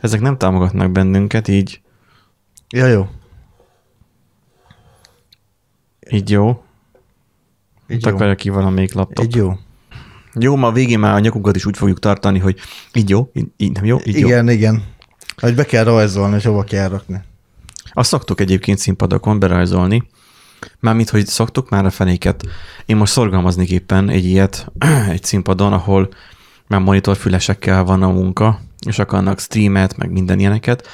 Ezek nem támogatnak bennünket, így, Ja, jó. így jó. Így Így jó. ki valamelyik laptop. Így jó. Jó, ma a végén már a nyakunkat is úgy fogjuk tartani, hogy így jó, így, így nem jó, így jó. igen, igen. Hogy be kell rajzolni, és hova kell rakni. Azt szoktuk egyébként színpadokon berajzolni, mármint, hogy szoktuk már a fenéket. Én most szorgalmaznék éppen egy ilyet egy színpadon, ahol már monitorfülesekkel van a munka, és akarnak streamet, meg minden ilyeneket.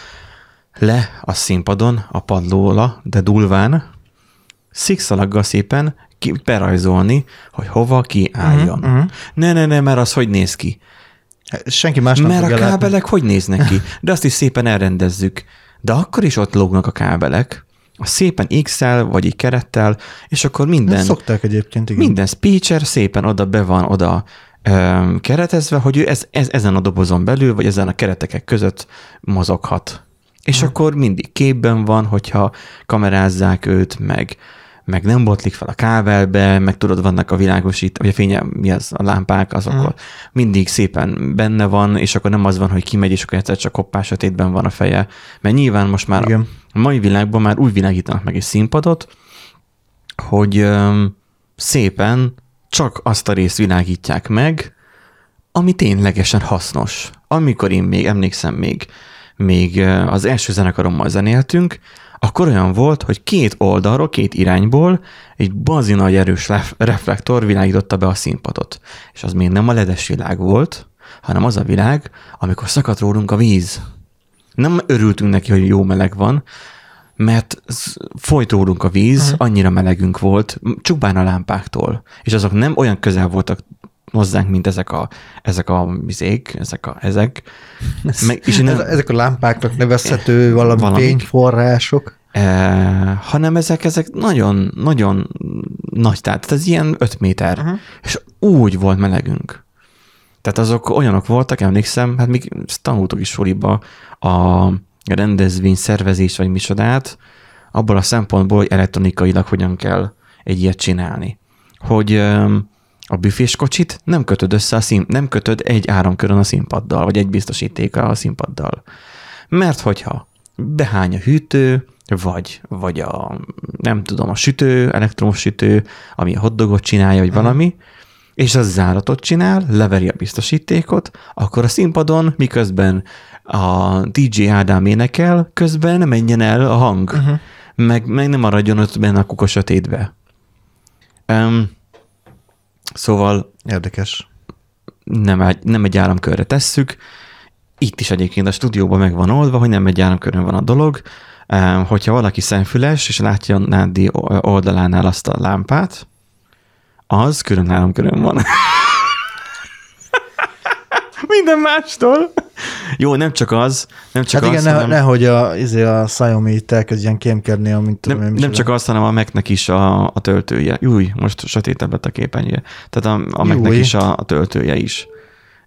Le a színpadon, a padlóla, de dulván, szikszalaggal szépen ki, berajzolni, hogy hova ki álljon. Mhm, mhm. Ne, ne, ne, mert az hogy néz ki? Senki más nem Mert a fogja látni. kábelek hogy néznek ki? De azt is szépen elrendezzük. De akkor is ott lógnak a kábelek, a szépen x vagy egy kerettel, és akkor minden, Ezt szokták egyébként, igen. minden speecher szépen oda be van oda keretezve, hogy ő ez, ez, ezen a dobozon belül, vagy ezen a keretekek között mozoghat. És Hm. akkor mindig képben van, hogyha kamerázzák őt, meg, meg nem botlik fel a kábelbe, meg tudod, vannak a világosít, vagy a fénye, mi az, a lámpák, azok mm. mindig szépen benne van, és akkor nem az van, hogy kimegy, és akkor egyszer csak hoppá, sötétben van a feje. Mert nyilván most már Igen. a mai világban már úgy világítanak meg egy színpadot, hogy öm, szépen csak azt a részt világítják meg, ami ténylegesen hasznos. Amikor én még emlékszem, még, még az első zenekarommal zenéltünk, akkor olyan volt, hogy két oldalról, két irányból egy bazi nagy erős ref- reflektor világította be a színpadot. És az még nem a ledes világ volt, hanem az a világ, amikor szakadt rólunk a víz. Nem örültünk neki, hogy jó meleg van, mert z- folyt rólunk a víz, uh-huh. annyira melegünk volt, csupán a lámpáktól. És azok nem olyan közel voltak hozzánk, mint ezek a, ezek a vizék, ezek a, ezek. Meg, és nem, ezek a lámpáknak nevezhető valami Valamik. fényforrások. e, hanem ezek, ezek nagyon, nagyon nagy, tehát ez ilyen 5 méter. Uh-huh. És úgy volt melegünk. Tehát azok olyanok voltak, emlékszem, hát még tanultuk is suliba a rendezvény szervezés vagy micsodát, abból a szempontból, hogy elektronikailag hogyan kell egy ilyet csinálni. Hogy a büfés kocsit nem kötöd össze a szín, nem kötöd egy áramkörön a színpaddal, vagy egy biztosítéka a színpaddal. Mert hogyha behány a hűtő, vagy, vagy a, nem tudom, a sütő, elektromos sütő, ami a hotdogot csinálja, vagy valami, és az záratot csinál, leveri a biztosítékot, akkor a színpadon, miközben a DJ Ádám énekel, közben nem menjen el a hang, uh-huh. meg, meg nem maradjon ott benne a kukos sötétbe. Um, szóval Érdekes. nem egy, nem egy áramkörre tesszük. Itt is egyébként a stúdióban meg van oldva, hogy nem egy áramkörön van a dolog. Um, hogyha valaki szemfüles, és látja Nádi oldalánál azt a lámpát, az külön áramkörön van. Minden mástól. Jó, nem csak az, nem csak hát az, igen, ne, hanem, nehogy a, izé a Xiaomi itt elkezdjen kémkedni, amint tudom nem, én, nem csak az, hanem a Mac-nek is a, a töltője. Júj, most sötétebb lett a képernyője. Tehát a, a Mac-nek Júj. is a, a töltője is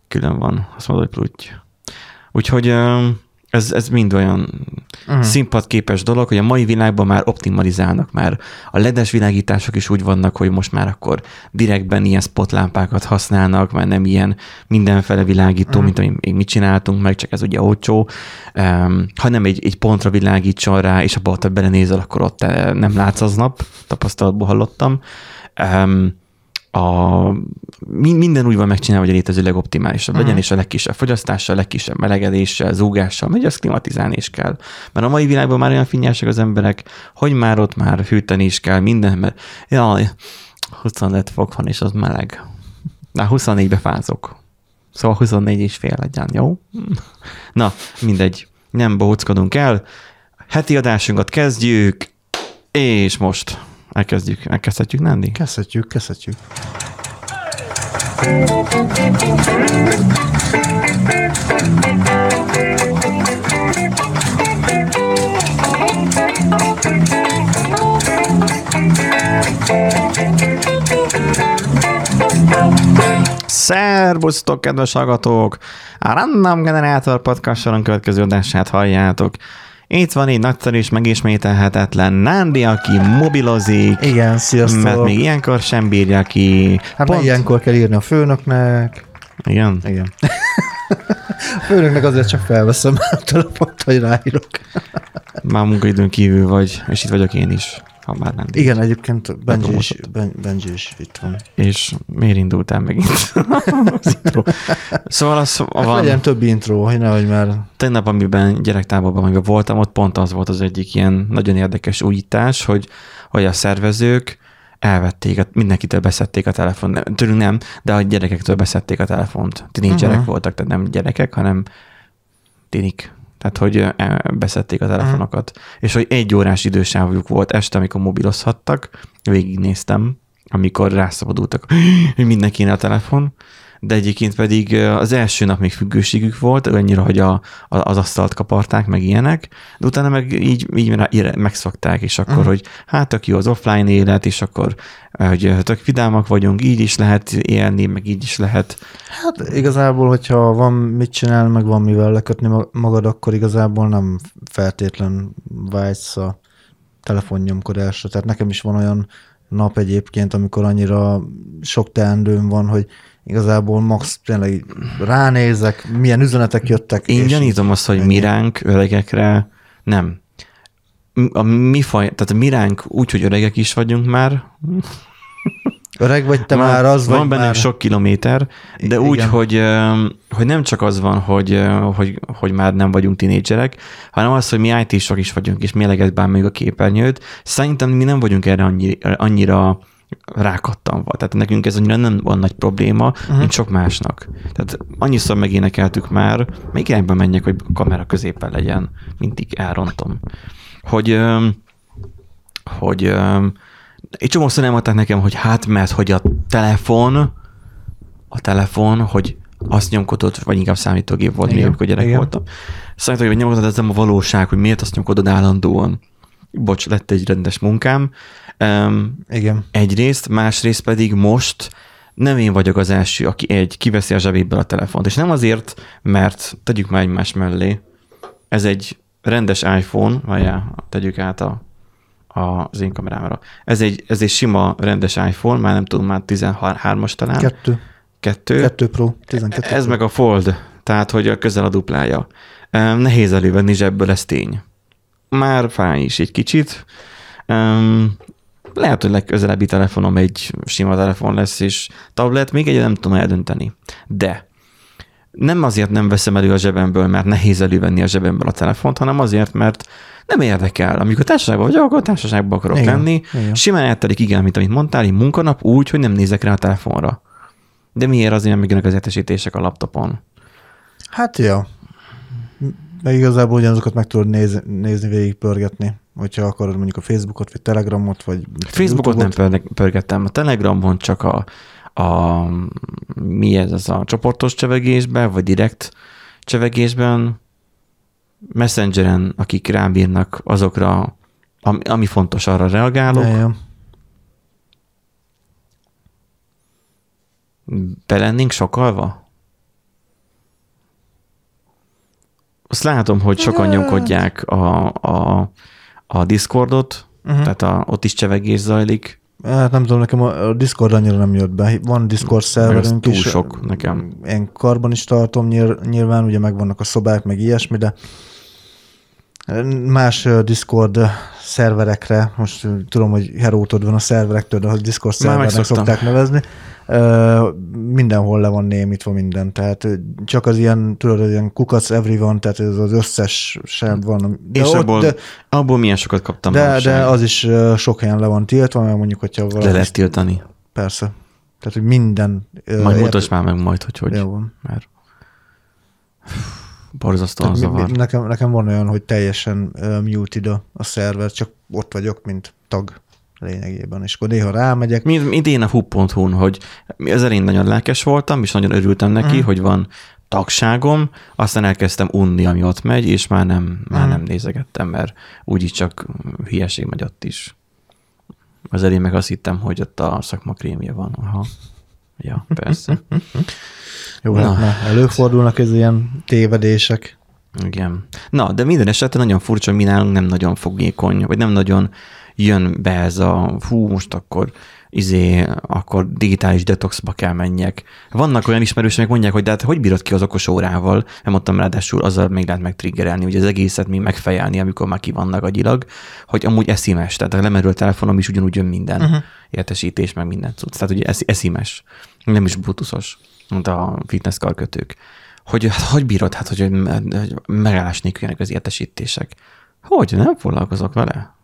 külön van. Azt mondod, hogy plutty. Úgyhogy öm, ez, ez mind olyan Mhm. színpadképes dolog, hogy a mai világban már optimalizálnak már. A ledes világítások is úgy vannak, hogy most már akkor direktben ilyen spotlámpákat használnak, már nem ilyen mindenfele világító, Mhm. mint amit még mit csináltunk meg, csak ez ugye olcsó, um, hanem egy, egy pontra világítson rá, és abba, ha belenézel, akkor ott eh, nem látsz aznap, tapasztalatból hallottam. Um, a, min- minden úgy van megcsinálva, hogy a létező legoptimálisabb legyen, és a legkisebb fogyasztással, a legkisebb melegedéssel, zúgással, megy, azt klimatizálni is kell. Mert a mai világban már olyan finnyások az emberek, hogy már ott már hűteni is kell minden, mert jaj, 25 fok van, és az meleg. Na, 24-be fázok. Szóval 24 és fél legyen, jó? Na, mindegy. Nem bohóckodunk el. Heti adásunkat kezdjük, és most elkezdjük. Elkezdhetjük, Nándi? Kezdhetjük, kezdhetjük. Szervusztok, kedves hallgatók! A Random Generator podcast soron következő adását halljátok. Itt van egy nagyszerű és megismételhetetlen Nándi, aki mobilozik, Igen, sziasztok. mert még ilyenkor sem bírja ki. Hát Pont... ilyenkor kell írni a főnöknek. Igen? Igen. Főnöknek azért csak felveszem a telefont, hogy ráírok. Már munkaidőn kívül vagy, és itt vagyok én is, ha már nem. Igen, egyébként Benji is, ben, Benji is itt van. És miért indultál megint? Az intro. szóval az Hát van, legyen több intro, hogy nehogy már... tegnap, amiben gyerektáborban, amiben voltam, ott pont az volt az egyik ilyen nagyon érdekes újítás, hogy, hogy a szervezők elvették, mindenkitől beszedték a telefon, tőlünk nem, de a gyerekektől beszedték a telefont. Tinédzserek Mhm. uh-huh. voltak, tehát nem gyerekek, hanem tinik. Tehát, hogy e, beszedték a telefonokat. Uh-huh. És hogy egy órás idősávjuk volt este, amikor mobilozhattak, végignéztem, amikor rászabadultak, hogy mindenkinek a telefon, de egyébként pedig az első nap még függőségük volt, annyira, hogy a, a, az asztalt kaparták, meg ilyenek, de utána meg így, így megszokták, és akkor, uh-huh. hogy hát tök jó az offline élet, és akkor hogy tök vidámak vagyunk, így is lehet élni, meg így is lehet. Hát igazából, hogyha van mit csinál, meg van mivel lekötni ma- magad, akkor igazából nem feltétlen vágysz a telefonnyomkodásra. Tehát nekem is van olyan nap egyébként, amikor annyira sok teendőm van, hogy igazából max tényleg ránézek, milyen üzenetek jöttek. Én és gyanítom azt, hogy ennyi. mi ránk öregekre nem. A mi faj, tehát a mi ránk úgy, hogy öregek is vagyunk már, Öreg vagy te van, már, az van vagy bennünk már... sok kilométer, de Igen. úgy, hogy, hogy nem csak az van, hogy, hogy, hogy már nem vagyunk tinédzserek, hanem az, hogy mi IT-sok is vagyunk, és méleget bár még a képernyőt. Szerintem mi nem vagyunk erre annyi, annyira rákattanva. Tehát nekünk ez annyira nem van nagy probléma, uh-huh. mint sok másnak. Tehát annyiszor megénekeltük már, még irányba menjek, hogy a kamera középen legyen, mindig elrontom. Hogy, hogy egy csomószor elmondták nekem, hogy hát mert hogy a telefon, a telefon, hogy azt nyomkodod, vagy inkább számítógép volt még, Igen, amikor gyerek igen. voltam. Számítógép, hogy nyomkodod, ez nem a valóság, hogy miért azt nyomkodod állandóan. Bocs, lett egy rendes munkám. Um, Igen. egyrészt, másrészt pedig most nem én vagyok az első, aki egy, kiveszi a zsebéből a telefont. És nem azért, mert tegyük már egymás mellé, ez egy rendes iPhone, várjál, tegyük át a, a, az én kamerámra. Ez egy, ez egy sima rendes iPhone, már nem tudom, már 13-as talán. Kettő. Kettő. Kettő Pro. 12 Ez Pro. meg a Fold, tehát hogy a közel a duplája. Nehéz elővenni zsebből, ez tény. Már fáj is egy kicsit. Em, Lehet, hogy legközelebbi telefonom egy sima telefon lesz, és tablet, még egy nem tudom eldönteni. De nem azért nem veszem elő a zsebemből, mert nehéz elővenni a zsebemből a telefont, hanem azért, mert nem érdekel. Amikor társaságban vagyok, akkor társaságban akarok Igen, lenni. igen. Simán eltelik, igen, mint amit mondtál, egy munkanap úgy, hogy nem nézek rá a telefonra. De miért azért nem jönnek az értesítések a laptopon? Hát ja. Meg igazából ugyanazokat meg tudod nézni, nézni végigpörgetni, hogyha akarod mondjuk a Facebookot, vagy Telegramot, vagy Facebookot nem pörgettem, a Telegramon csak a, a mi ez, az a csoportos csevegésben, vagy direkt csevegésben, Messengeren, akik rám bírnak, azokra, ami, ami fontos, arra reagálok. Ja. Be lennénk sokalva? Azt látom, hogy sokan nyomkodják a, a, a Discordot, Uh-huh. tehát a, ott is csevegés zajlik. Hát nem tudom, nekem a Discord annyira nem jött be. Van Discord szerverünk túl is. sok nekem. Én karban is tartom nyilv- nyilván, ugye megvannak a szobák, meg ilyesmi, de más Discord szerverekre, most tudom, hogy herótod van a szerverektől, de a Discord szervernek szokták nevezni, mindenhol le van némítva minden, tehát csak az ilyen, tudod, az ilyen kukac everyone, tehát ez az összes sem van. De, És ott, abból, de, abból milyen sokat kaptam de, de az is sok helyen le van tiltva, mert mondjuk, hogyha valami... Le lehet tiltani. Persze. Tehát, hogy minden... Majd mutasd már meg majd, hogy hogy. Jó van. Mert mi- zavar. nekem, nekem van olyan, hogy teljesen uh, muted a, a szerver, csak ott vagyok, mint tag lényegében. És akkor néha rámegyek. Mint, mint én a hub.hu-n, hogy az elején nagyon lelkes voltam, és nagyon örültem neki, Mhm. hogy van tagságom, aztán elkezdtem unni, ami ott megy, és már nem, már Mhm. nem nézegettem, mert úgyis csak hülyeség megy ott is. Az elején meg azt hittem, hogy ott a szakma krémje van. Aha. Ja, persze. Jó, Na. hát előfordulnak ez ilyen tévedések. Igen. Na, de minden esetben nagyon furcsa, hogy mi nálunk nem nagyon fogékony, vagy nem nagyon jön be ez a hú, most akkor izé, akkor digitális detoxba kell menjek. Vannak olyan ismerősök, mondják, hogy de hát hogy bírod ki az okos órával? Nem mondtam ráadásul, azzal még lehet megtriggerelni, hogy az egészet még megfejelni, amikor már ki vannak agyilag, hogy amúgy eszimes, tehát a lemerült telefonom is ugyanúgy jön minden uh-huh. értesítés, meg minden cucc. Tehát ugye eszimes, nem is bluetoothos, mint a fitness karkötők. Hogy hát, hogy bírod, hát, hogy, hogy megállás nélkül jönnek az értesítések. Hogy, nem foglalkozok vele?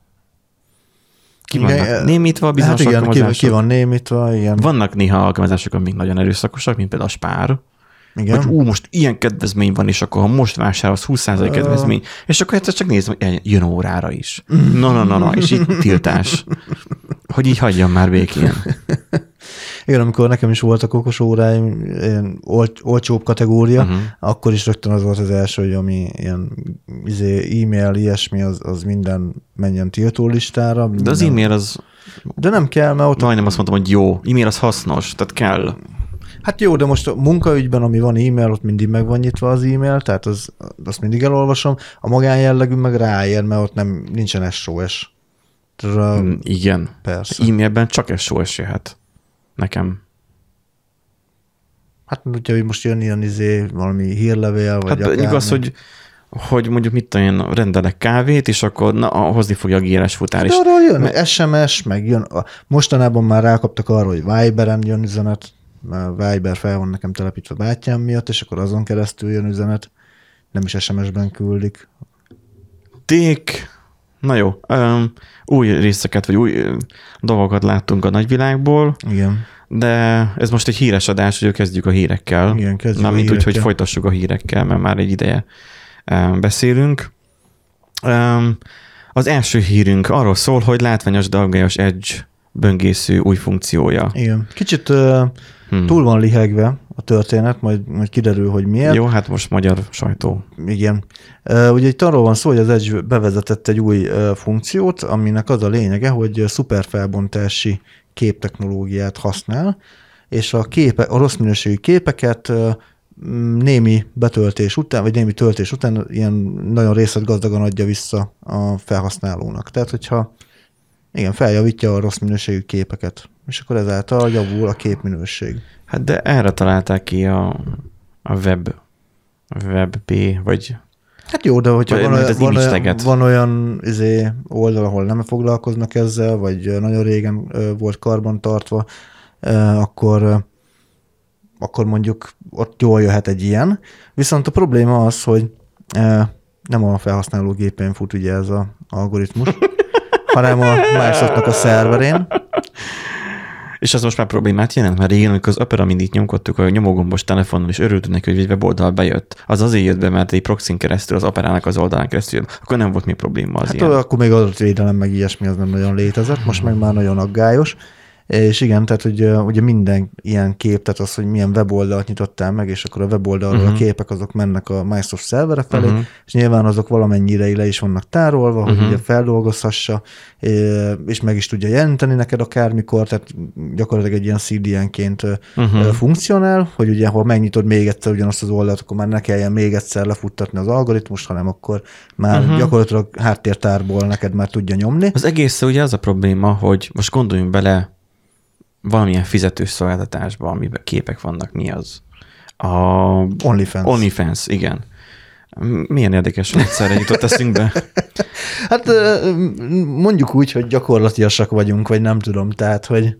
Ki vannak igen, némítva bizonyos hát igen, ki, ki van némítva, igen. Vannak néha alkalmazások, amik nagyon erőszakosak, mint például a spár, igen. Hogy ú, most ilyen kedvezmény van, és akkor ha most vásárolsz 20% kedvezmény, és akkor egyszer csak nézd, hogy jön órára is. No, no, no, no, és így tiltás. Hogy így hagyjam már békén. Igen, amikor nekem is voltak okos óráim, ilyen ol- olcsóbb kategória, uh-huh. akkor is rögtön az volt az első, hogy ami ilyen izé, e-mail, ilyesmi, az, az minden menjen tiltó listára. De az e-mail az... De nem kell, mert ott... Majdnem azt mondtam, hogy jó. E-mail az hasznos, tehát kell. Hát jó, de most a munkaügyben, ami van e-mail, ott mindig meg van nyitva az e-mail, tehát az, azt mindig elolvasom. A magánjellegű meg ráér, mert ott nem, nincsen SOS. Tehát, mm, Igen. Persze. E-mailben csak SOS jöhet. Nekem. Hát hogyha most jön ilyen izé, valami hírlevél, vagy Hát igaz, hogy hogy mondjuk mit tudom én, rendelek kávét, és akkor na, hozni fogja a gíres futár is. De arról jön mert... SMS, meg jön. Mostanában már rákaptak arra, hogy Viberen jön üzenet, mert Viber fel van nekem telepítve bátyám miatt, és akkor azon keresztül jön üzenet. Nem is SMS-ben küldik. Ték. Na jó. Um, új részeket, vagy új dolgokat láttunk a nagyvilágból. Igen. De ez most egy híres adás, hogy kezdjük a hírekkel. Igen, kezdjük Na, mint úgy, hogy folytassuk a hírekkel, mert már egy ideje beszélünk. Az első hírünk arról szól, hogy látványos dalgajos Edge böngésző új funkciója. Igen. Kicsit uh, hmm. túl van lihegve a történet, majd, majd kiderül, hogy miért. Jó, hát most magyar sajtó. Igen. Uh, ugye itt arról van szó, hogy az Edge bevezetett egy új uh, funkciót, aminek az a lényege, hogy szuperfelbontási képtechnológiát használ, és a, képe, a rossz minőségű képeket uh, némi betöltés után, vagy némi töltés után ilyen nagyon részletgazdagan adja vissza a felhasználónak. Tehát, hogyha igen, feljavítja a rossz minőségű képeket, és akkor ezáltal javul a képminőség. Hát de erre találták ki a, a web, a WebP, vagy Hát jó, de hogyha van, olyan, van, olyan, van olyan izé, oldal, ahol nem foglalkoznak ezzel, vagy nagyon régen volt karban tartva, akkor, akkor mondjuk ott jól jöhet egy ilyen. Viszont a probléma az, hogy nem a felhasználó gépén fut ugye ez az algoritmus, hanem a Microsoftnak a szerverén. És az most már problémát jelent, mert régen, amikor az Opera mindig nyomkodtuk a nyomógombos telefonon, és örültünk neki, hogy egy weboldal bejött. Az azért jött be, mert egy proxin keresztül, az Operának az oldalán keresztül jött. Akkor nem volt még probléma az hát ilyen. akkor még adatvédelem meg ilyesmi az nem nagyon létezett, most meg már nagyon aggályos. És igen, tehát hogy ugye minden ilyen kép, tehát az, hogy milyen weboldalt nyitottál meg, és akkor a weboldalról uh-huh. a mhm. képek azok mennek a Microsoft szervere felé, uh-huh. és nyilván azok valamennyire le is vannak tárolva, uh-huh. hogy mhm. ugye feldolgozhassa, és meg is tudja jelenteni neked akármikor, tehát gyakorlatilag egy ilyen CDN-ként uh-huh. funkcionál, hogy ugye, ha megnyitod még egyszer ugyanazt az oldalt, akkor már ne kelljen még egyszer lefuttatni az algoritmust, hanem akkor már uh-huh. gyakorlatilag háttértárból neked már tudja nyomni. Az egész ugye az a probléma, hogy most gondoljunk bele, valamilyen fizetős szolgáltatásban, amiben képek vannak, mi az? A OnlyFans. OnlyFans, igen. Milyen érdekes, hogy egyszerre jutott eszünkbe. hát mondjuk úgy, hogy gyakorlatiasak vagyunk, vagy nem tudom, tehát, hogy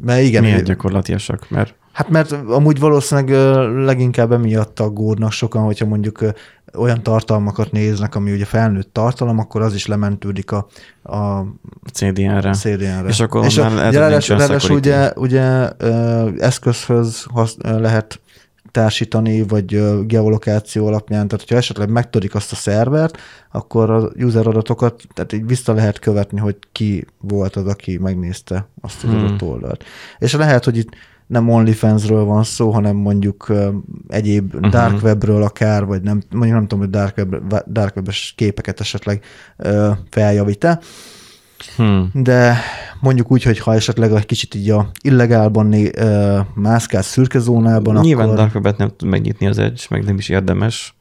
mert igen. Miért gyakorlatiasak? Mert... Hát mert amúgy valószínűleg leginkább emiatt aggódnak sokan, hogyha mondjuk olyan tartalmakat néznek, ami ugye felnőtt tartalom, akkor az is lementődik a, a CDN-re. CDN-re. És akkor és ez ráadásul ugye, ugye eszközhöz hasz, lehet társítani, vagy geolokáció alapján, tehát hogyha esetleg megtörik azt a szervert, akkor a user adatokat, tehát így vissza lehet követni, hogy ki volt az, aki megnézte azt az hmm. adott oldalt. És lehet, hogy itt nem OnlyFansről van szó, hanem mondjuk egyéb uh-huh. dark webről akár, vagy nem, mondjuk nem tudom, hogy dark, web, dark webes képeket esetleg feljavít-e. Hmm. De mondjuk úgy, hogy ha esetleg egy kicsit így a illegálban né, uh, mászkál szürke zónában, Nyilván akkor... dark webet nem tud megnyitni az Edge, meg nem is érdemes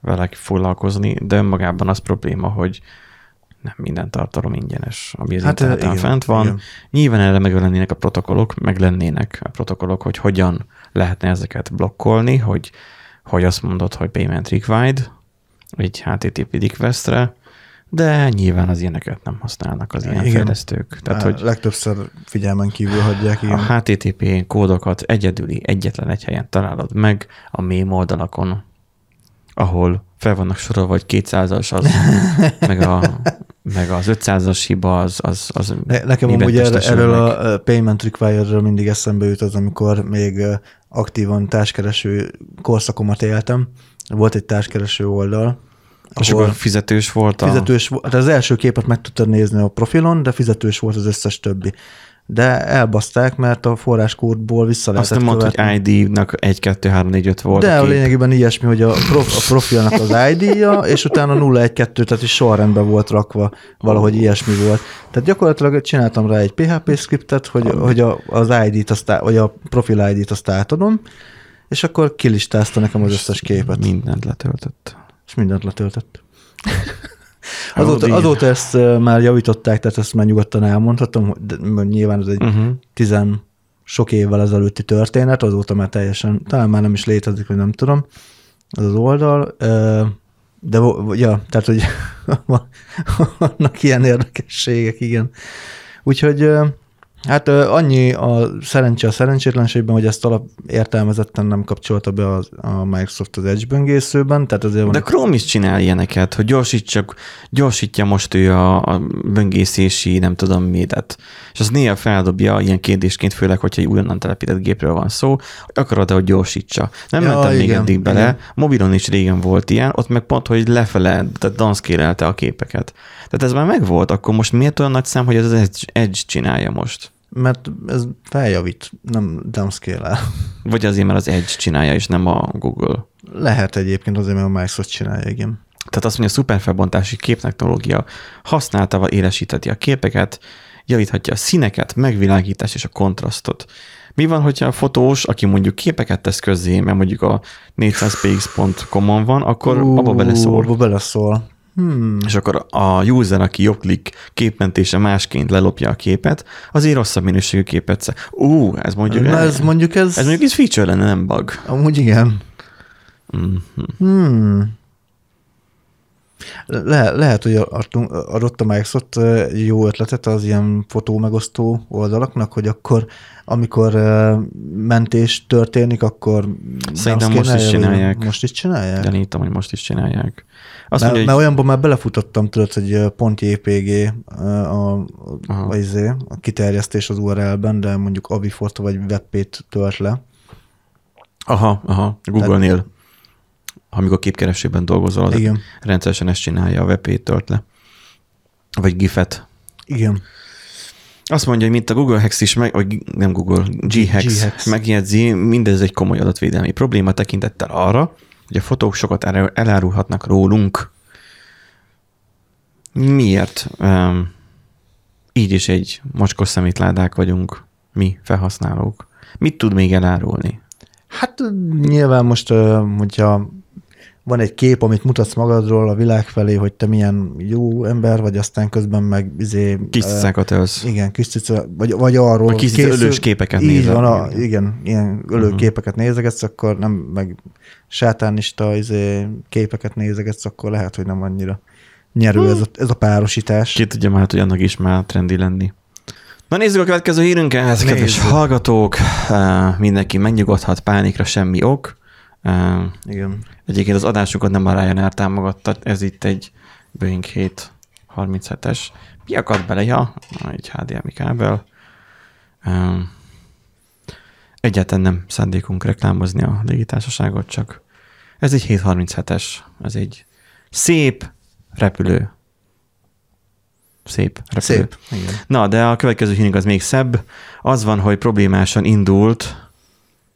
vele foglalkozni, de önmagában az probléma, hogy nem minden tartalom ingyenes, ami az Hát, interneten igen, fent van. igen. Nyilván erre meg lennének a protokollok, meg lennének a protokollok, hogy hogyan lehetne ezeket blokkolni, hogy, hogy azt mondod, hogy payment required, egy HTTP requestre, de nyilván az ilyeneket nem használnak az ilyen Igen. fejlesztők. Tehát, hogy Legtöbbször figyelmen kívül hagyják, igen. a HTTP kódokat egyedüli, egyetlen egy helyen találod meg a mém oldalakon, ahol fel vannak sorolva, vagy 200-as az, meg, a, meg az 500-as hiba, az, az, az Ne, nekem amúgy erről, erről a payment required mindig eszembe jut az, amikor még aktívan társkereső korszakomat éltem. Volt egy társkereső oldal, És akkor fizetős volt a... fizetős, hát az első képet meg tudtad nézni a profilon, de fizetős volt az összes többi. De elbaszták, mert a forráskódból vissza Azt lehetett nem mondta, hogy ID-nak 1, 2, 3, 4, 5 volt De a a lényegében ilyesmi, hogy a, prof, a profilnak az ID-ja, és utána 0, 1, 2, tehát is sorrendben volt rakva, valahogy ilyesmi volt. Tehát gyakorlatilag csináltam rá egy PHP scriptet, hogy, hogy a, az ID-t, azt, vagy a profil ID-t azt átadom, és akkor kilistázta nekem az összes képet, Mindent letöltött. és mindent letöltött. Azóta, azóta ezt már javították, tehát ezt már nyugodtan elmondhatom, hogy- de nyilván ez egy Uh-huh. tizen sok évvel ezelőtti történet, azóta már teljesen, talán már nem is létezik, vagy nem tudom, az az oldal, de ja, tehát, hogy vannak ilyen érdekességek, igen. Úgyhogy hát annyi a szerencse a szerencsétlenségben, hogy ezt alap értelmezetten nem kapcsolta be az, a Microsoft az Edge böngészőben, tehát azért van De Chrome is csinál ilyeneket, hogy gyorsítsa, gyorsítja most ő a, a böngészési, nem tudom midet. És az néha feldobja ilyen kérdésként, főleg, hogyha egy újonnan telepített gépről van szó, hogy akarod-e, hogy gyorsítsa. Nem Ja, mentem még igen, eddig bele, igen. mobilon is régen volt ilyen, ott meg pont, hogy lefele, tehát downszkélelte a képeket. Tehát ez már megvolt, akkor most miért olyan nagy szám, hogy ez az Edge, Edge csinálja most? Mert ez feljavít, nem downscale Vagy azért, mert az Edge csinálja, és nem a Google. Lehet egyébként azért, mert a Microsoft csinálja, igen. Tehát azt mondja, a szuperfelbontási képtechnológia használtával élesítheti a képeket, javíthatja a színeket, megvilágítást és a kontrasztot. Mi van, hogyha a fotós, aki mondjuk képeket tesz közzé, mert mondjuk a 400px.com-on van, akkor Ú, abba beleszól. Abba beleszól. Hmm. És akkor a user, aki jobbklik képmentése másként lelopja a képet, azért rosszabb minőségű képet sze- Ú, ez mondjuk, Na ez mondjuk ez, ez mondjuk ez feature lenne, nem bug. amúgy igen. Mm. Hmm. Le, lehet, hogy adtunk- adott a Microsoft jó ötletet az ilyen fotó megosztó oldalaknak, hogy akkor, amikor mentés történik, akkor Szerintem most is csinálják. Most is csinálják? Gyanítom, hogy most is csinálják. Azt Mert, mondja, mert hogy olyanban már belefutottam, tudod, hogy pont JPG a, a, a, izé, a kiterjesztés az URL-ben, de mondjuk Avifort vagy WebP-t tölt le. aha, aha, Google-nél, amikor képkeresőben dolgozol, az Igen. rendszeresen ezt csinálja, a webpage tölt le. Vagy GIF-et. Igen. Azt mondja, hogy mint a Google Hex is, meg, vagy nem Google, G-Hex, G-Hex. megjegyzi, mindez egy komoly adatvédelmi probléma tekintettel arra, hogy a fotók sokat elá- elárulhatnak rólunk. Miért? Um, így is egy mocskos szemétládák vagyunk, mi felhasználók. Mit tud még elárulni? Hát nyilván most, hogyha van egy kép, amit mutatsz magadról a világ felé, hogy te milyen jó ember vagy, aztán közben meg izé, Kis cicákat ölsz. igen, kis cica, vagy, vagy arról Vagy kis cica ölős képeket Így nézel. van, a, Igen. ilyen ölő uh-huh. képeket nézegetsz, akkor nem, meg sátánista izé, képeket nézegetsz, akkor lehet, hogy nem annyira nyerő ez, a, ez a párosítás. Ki tudja már, hogy annak is már trendi lenni. Na nézzük a következő hírünket, kedves hallgatók. Mindenki megnyugodhat, pánikra semmi ok. Uh, Igen. egyébként az adásunkat nem a Ryanair támogatta, ez itt egy Boeing 737-es. Mi akadt bele? Ja, egy HDMI kábel. Uh, egyáltalán nem szándékunk reklámozni a légitársaságot, csak ez egy 737-es, ez egy szép repülő. Szép repülő. Szép. Igen. Na, de a következő hírünk az még szebb. Az van, hogy problémásan indult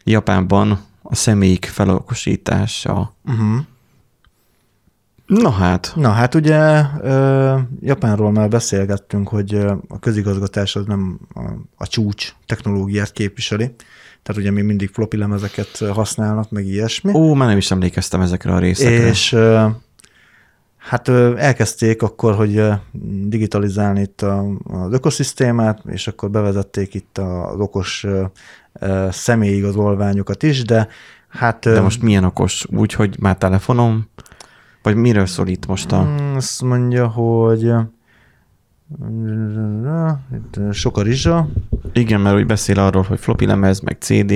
Japánban a személyik felokosítása. Uh-huh. Na hát, Na hát ugye Japánról már beszélgettünk, hogy a közigazgatás az nem a, a csúcs technológiát képviseli. Tehát ugye még mindig floppy lemezeket használnak, meg ilyesmi. ó, már nem is emlékeztem ezekre a részekre. És Hát elkezdték akkor, hogy digitalizálni itt az ökoszisztémát, és akkor bevezették itt az okos személyigazolványokat is, de hát... De most milyen okos? Úgy, hogy már telefonom? Vagy miről szól itt most a... Mm, Azt mondja, hogy itt sok a rizsa. Igen, mert úgy beszél arról, hogy floppy lemez, meg CD.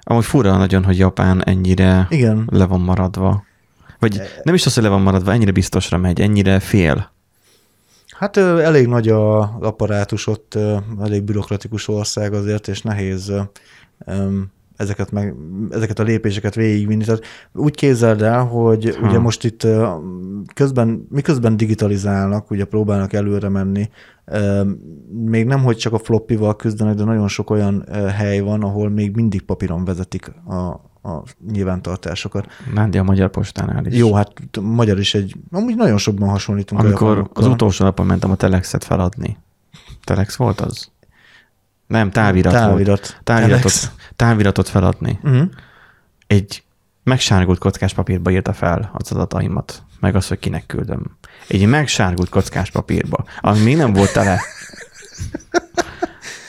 Amúgy fura nagyon, hogy Japán ennyire Igen. le van maradva. Vagy nem is az, hogy le van maradva, ennyire biztosra megy, ennyire fél. Hát elég nagy a apparátus ott, elég bürokratikus ország azért, és nehéz ezeket, meg, ezeket a lépéseket végigvinni. Tehát úgy képzeld el, hogy Ha. ugye most itt közben, miközben digitalizálnak, ugye próbálnak előre menni, még nem, hogy csak a floppival küzdenek, de nagyon sok olyan hely van, ahol még mindig papíron vezetik a, a nyilvántartásokat. Nándi a Magyar Postánál is. Jó, hát magyar is egy, amúgy nagyon sokban hasonlítunk. Amikor az utolsó napon mentem a Telexet feladni. Telex volt az? Nem, távirat, volt. Távirat. Táviratot, Telex. táviratot feladni. Uh-huh. Egy megsárgult kockás papírba írta fel az adataimat, meg az, hogy kinek küldöm. Egy megsárgult kockás papírba, ami még nem volt tele.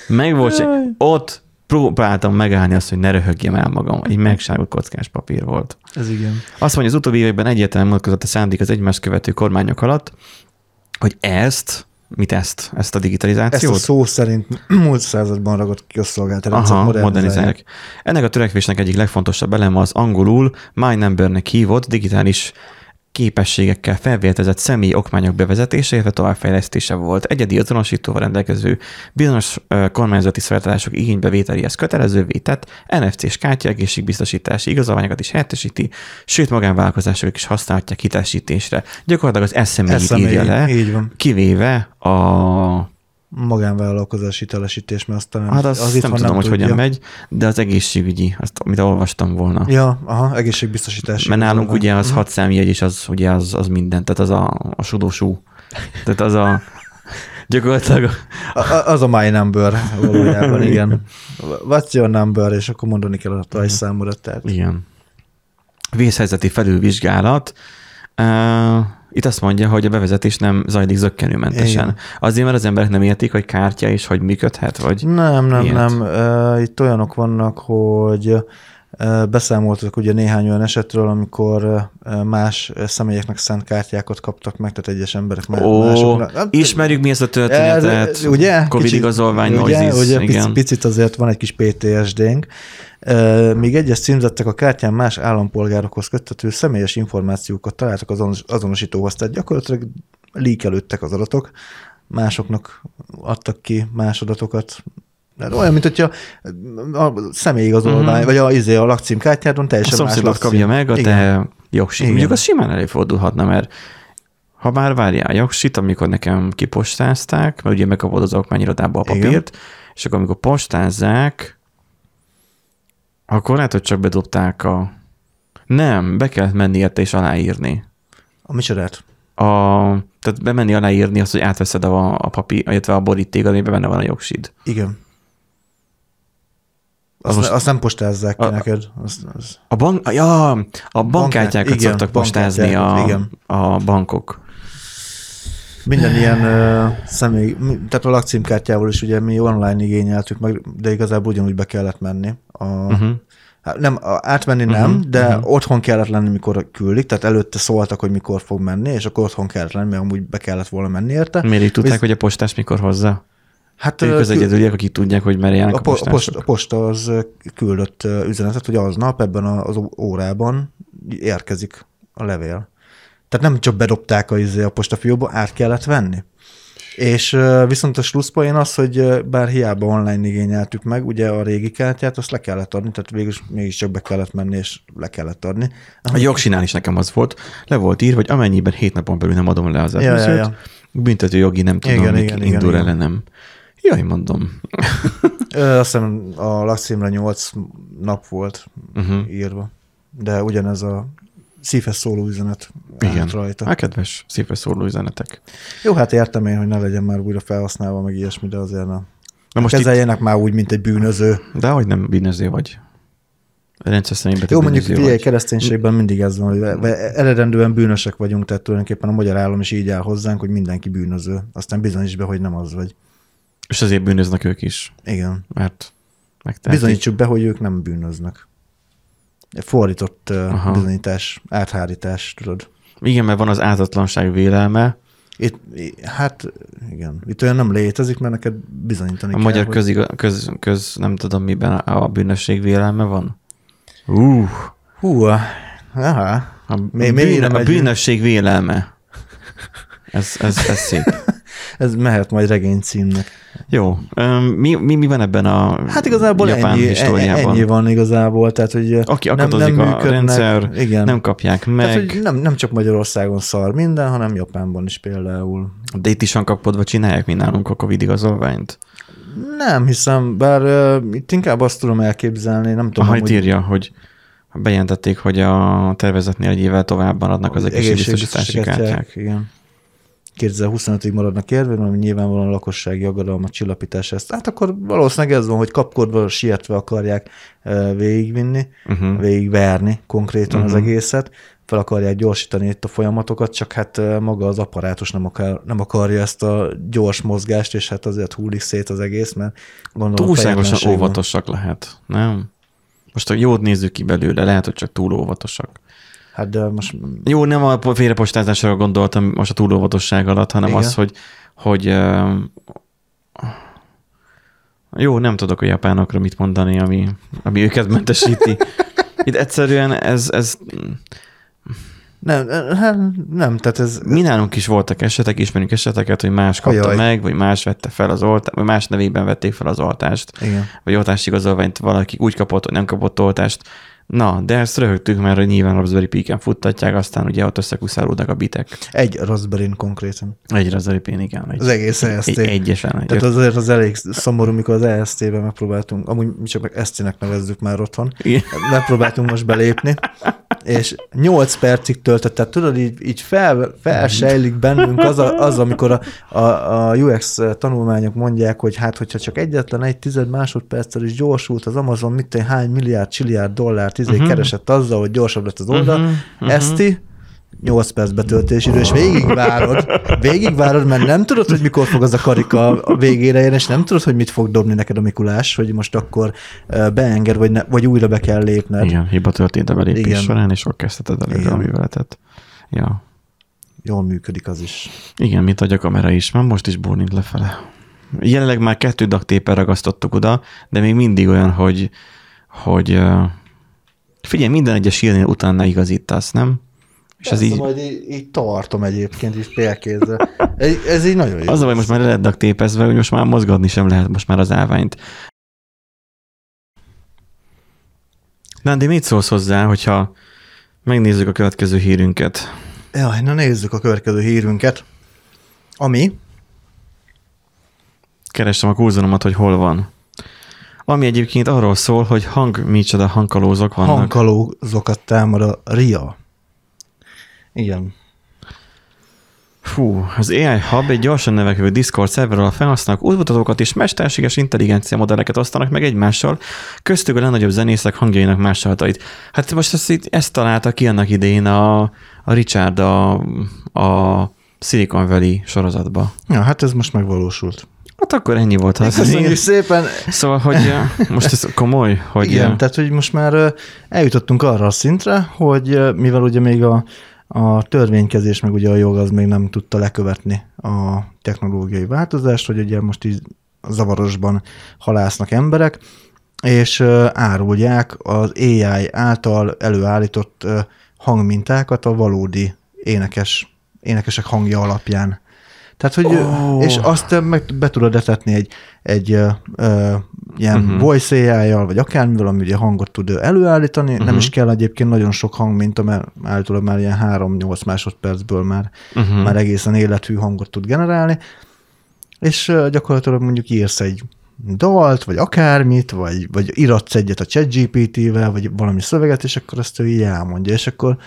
Meg volt, ott próbáltam megállni azt, hogy ne röhögjem el magam. Egy megsárgult kockás papír volt. Ez igen. Azt mondja, az utóbbi években egyértelműen mutatkozott a szándék az egymást követő kormányok alatt, hogy ezt, mit ezt, ezt a Ezt digitalizációt? a szó szerint múlt században ragadt közszolgálati rendszer Aha, modernizálják. modernizálják. Ennek a törekvésnek egyik legfontosabb eleme az angolul My Numbernek hívott digitális képességekkel felvértezett személyi okmányok bevezetése, illetve továbbfejlesztése volt. Egyedi azonosítóval rendelkező bizonyos kormányzati szolgáltatások igénybevételéhez kötelezővé tett NFC-s kártya egészségbiztosítási igazolványokat is helyettesíti, sőt magánvállalkozások is használhatják hitelesítésre. Gyakorlatilag az SME, írja le, így van. kivéve a Magánvállalkozás hitelesítés, mert aztán Hát azt az nem tudom, hogy tudja. hogyan megy, de az egészségügyi, azt, amit olvastam volna. Ja, aha, egészségbiztosítási. Mert nálunk ugye az Mhm. hat számjegy, és az ugye az, az minden, tehát az a, a sudósú. Tehát az a gyakorlatilag A- Az a my number valójában, igen. What's your number, és akkor mondani kell a rajzszámodat. Tehát. igen. Vészhelyzeti felülvizsgálat. Uh, itt azt mondja, hogy a bevezetés nem zajlik zöggenőmentesen. Igen. Azért, mert az emberek nem értik, hogy kártya és hogy működhet, vagy Nem, nem, Ilyet. nem. Uh, itt olyanok vannak, hogy beszámoltak ugye néhány olyan esetről, amikor más személyeknek szent kártyákat kaptak meg, tehát egyes emberek má- Ó, másoknak. Hát, ismerjük mi ezt a történetet. Ez, ugye? Covid Kicsit- igazolvány, ugye, noizis, ugye igen. picit azért van egy kis PTSD-nk. Míg egyes címzettek a kártyán más állampolgárokhoz köttető személyes információkat találtak az azonos- azonosítóhoz, tehát gyakorlatilag líkelődtek az adatok, másoknak adtak ki más adatokat. Hát olyan, mint hogyha a személyigazolvány, Mhm. vagy a, izé, a lakcímkártyádon a teljesen más szomszédot lakcím. kapja meg a Igen. te jogsit. Igen. Mondjuk az simán előfordulhatna, mert ha már várjál jogsit, amikor nekem kipostázták, mert ugye megkapod az okmányirodába a Igen. papírt, és akkor amikor postázzák, akkor lehet, hogy csak bedobták a... Nem, be kellett menni érte és aláírni. A micsodát? A, tehát bemenni aláírni azt, hogy átveszed a, a papír, illetve a borítékot, amiben benne van a jogsid. Igen. Az Azt, most- azt nem postázzák ki A- neked. Azt, az. A bank, ja, a bankkártyákat igen, szoktak postázni a, igen. a bankok. Minden ilyen ö, személy, tehát a lakcímkártyával is ugye mi online igényeltük meg, de igazából ugyanúgy be kellett menni. A, Uh-huh. nem, átmenni nem, Mhm, de mhm. otthon kellett lenni, mikor küldik, tehát előtte szóltak, hogy mikor fog menni, és akkor otthon kellett lenni, mert amúgy be kellett volna menni érte. Miért így tudták, Visz- hogy a postás mikor hozza? Hát Ők az egyedüliek, akik tudják, hogy merre járnak a, po- a, posta, a posta az küldött üzenetet, hogy aznap ebben az órában érkezik a levél. Tehát nem csak bedobták a, izé a postafióba, át kellett venni. És viszont a slusszpoén az, hogy bár hiába online igényeltük meg, ugye a régi kártyát, azt le kellett adni, tehát végül is mégiscsak be kellett menni, és le kellett adni. A jogsinál is nekem az volt. Le volt írva, hogy amennyiben hét napon belül nem adom le az Ja, ja, előzőt, ja. büntető jogi nem tudom, Igen, igen, igen, igen, indul igen, igen. ellenem. Jaj, mondom. Azt hiszem a lakcímre 8 nap volt Uh-huh. írva, de ugyanez a szívhez szóló üzenet Igen. rajta. Hát kedves, szívre szóló üzenetek. Jó, hát értem én, hogy ne legyen már újra felhasználva, meg ilyesmi, de azért na. Na most Kezeljenek itt... már úgy, mint egy bűnöző. de hogy nem bűnöző vagy. Rendszer szerint Jó, mondjuk figyelj, kereszténységben mindig ez van, hogy eredendően bűnösek vagyunk, tehát tulajdonképpen a magyar állam is így áll hozzánk, hogy mindenki bűnöző. Aztán bizonyíts be, hogy nem az vagy. És azért bűnöznek ők is, Igen. mert megtehetik. Bizonyítsuk be, hogy ők nem bűnöznek. Fordított Aha. Bizonyítás, áthárítás, tudod. Igen, mert van az ártatlanság vélelme, Itt, hát igen, itt olyan nem létezik, mert neked bizonyítani a kell, magyar hogy... köziga, köz, köz, nem tudom miben a bűnösség vélelme van. Uh, Hú, aha. a, Mi- bűn, a bűnösség vélelme. Ez, ez, ez szép. Ez mehet majd regény címnek. Jó. Mi, mi, mi van ebben a Hát igazából japán ennyi, históriában? ennyi van igazából, tehát hogy Aki nem, nem a működnek, rendszer, igen. nem kapják meg, Tehát, hogy nem, nem csak Magyarországon szar minden, hanem Japánban is például. de itt is van kapkodva csinálják, mint nálunk a Covid igazolványt. Nem hiszem, bár uh, itt inkább azt tudom elképzelni, nem tudom, Aha, hogy írja, hogy bejelentették, hogy a tervezetnél egy évvel tovább maradnak az egészségbiztosítási kártyák. Igen. 2025-ig maradnak érvényben, ami nyilvánvalóan a lakossági aggodalmat csillapítás ezt. Hát akkor valószínűleg ez van, hogy kapkodva, sietve akarják végigvinni, Uh-huh. végigverni konkrétan uh-huh. az Mhm. egészet, fel akarják gyorsítani itt a folyamatokat, csak hát maga az apparátus nem, akar, nem akarja ezt a gyors mozgást, és hát azért hullik szét az egész, mert gondolom Túlságosan óvatosak lehet, nem? Most ha jót nézzük ki belőle, lehet, hogy csak túl óvatosak. Hát de most Jó, nem a félrepostázásra gondoltam most a túl óvatosság alatt, hanem Igen. az, hogy, hogy jó, nem tudok a japánokra mit mondani, ami, ami őket mentesíti. Itt egyszerűen ez, ez nem, hát nem, tehát ez mi nálunk is voltak esetek, ismerünk eseteket, hogy más kapta Ajaj. meg, vagy más vette fel az oltást, vagy más nevében vették fel az oltást, igen. vagy oltási igazolványt valaki úgy kapott, hogy nem kapott oltást. Na, de ezt röhögtük, mert nyilván Raspberry Pi-ken futtatják, aztán ugye ott összekuszálódnak a bitek. Egy raspberry konkrétan. Egy Raspberry Pi, igen. Egy, Az egész EST. egy, egyesen. Egy Tehát azért az elég szomorú, mikor az EST-ben megpróbáltunk, amúgy mi csak meg ST-nek nevezzük már otthon, Igen. megpróbáltunk most belépni, és 8 percig töltött, tehát tudod, így, így fel, felsejlik bennünk az, a, az amikor a, a, a UX tanulmányok mondják, hogy hát, hogyha csak egyetlen egy tized másodperccel is gyorsult az Amazon, mit hány milliárd, csilliárd dollárt izé Mhm. keresett azzal, hogy gyorsabb lett az oldal, Mhm, mhm. Eszti, 8 perc betöltésidő, és végigvárod, végigvárod, mert nem tudod, hogy mikor fog az a karika a végére érni, és nem tudod, hogy mit fog dobni neked a Mikulás, hogy most akkor beenged, vagy, ne, vagy újra be kell lépned. Igen, hiba történt a belépés Igen. során, és akkor kezdheted el Igen. a műveletet. Ja. Jól működik az is. Igen, mint ahogy a kamera is, már most is bólint lefele. Jelenleg már kettő daktéppel ragasztottuk oda, de még mindig olyan, hogy, hogy figyelj, minden egyes hírnél utána igazítasz, nem? És ez így, majd így, így tartom egyébként is félkézzel. Ez, ez így nagyon jó. az a baj, most már le lett daktépezve, hogy most már mozgatni sem lehet most már az állványt. Nándi, mit szólsz hozzá, hogyha megnézzük a következő hírünket? Jaj, na nézzük a következő hírünket. Ami Kerestem a kurzoromat, hogy hol van. Ami egyébként arról szól, hogy hang, micsoda hangkalózok vannak. hangkalózokat támad a RIA. Igen. Fú, az AI Hub egy gyorsan növekvő Discord szerverről a felhasználók útmutatókat és mesterséges intelligencia modelleket osztanak meg egymással, köztük a legnagyobb zenészek hangjainak másolatait. Hát most ezt, ezt találta ki annak idején a, a Richard a, a Silicon Valley sorozatba. Ja, hát ez most megvalósult. Hát akkor ennyi volt az. Köszönjük szépen. Szóval, hogy most ez komoly, hogy Igen, eh, tehát hogy most már eljutottunk arra a szintre, hogy mivel ugye még a, a törvénykezés, meg ugye a jog az még nem tudta lekövetni a technológiai változást, hogy ugye most így zavarosban halásznak emberek, és árulják az AI által előállított hangmintákat a valódi énekes, énekesek hangja alapján. Tehát, hogy, oh. és azt meg be tudod etetni egy, egy ö, ö, ilyen uh-huh. voice AI-jal, vagy akármivel, ami ugye hangot tud előállítani. Uh-huh. Nem Mhm. is kell egyébként nagyon sok hang, mint mert állítólag már ilyen 3-8 másodpercből már, uh-huh. már egészen élethű hangot tud generálni. És gyakorlatilag mondjuk írsz egy dalt, vagy akármit, vagy, vagy iratsz egyet a ChatGPT-vel, vagy valami szöveget, és akkor azt ő így elmondja, és akkor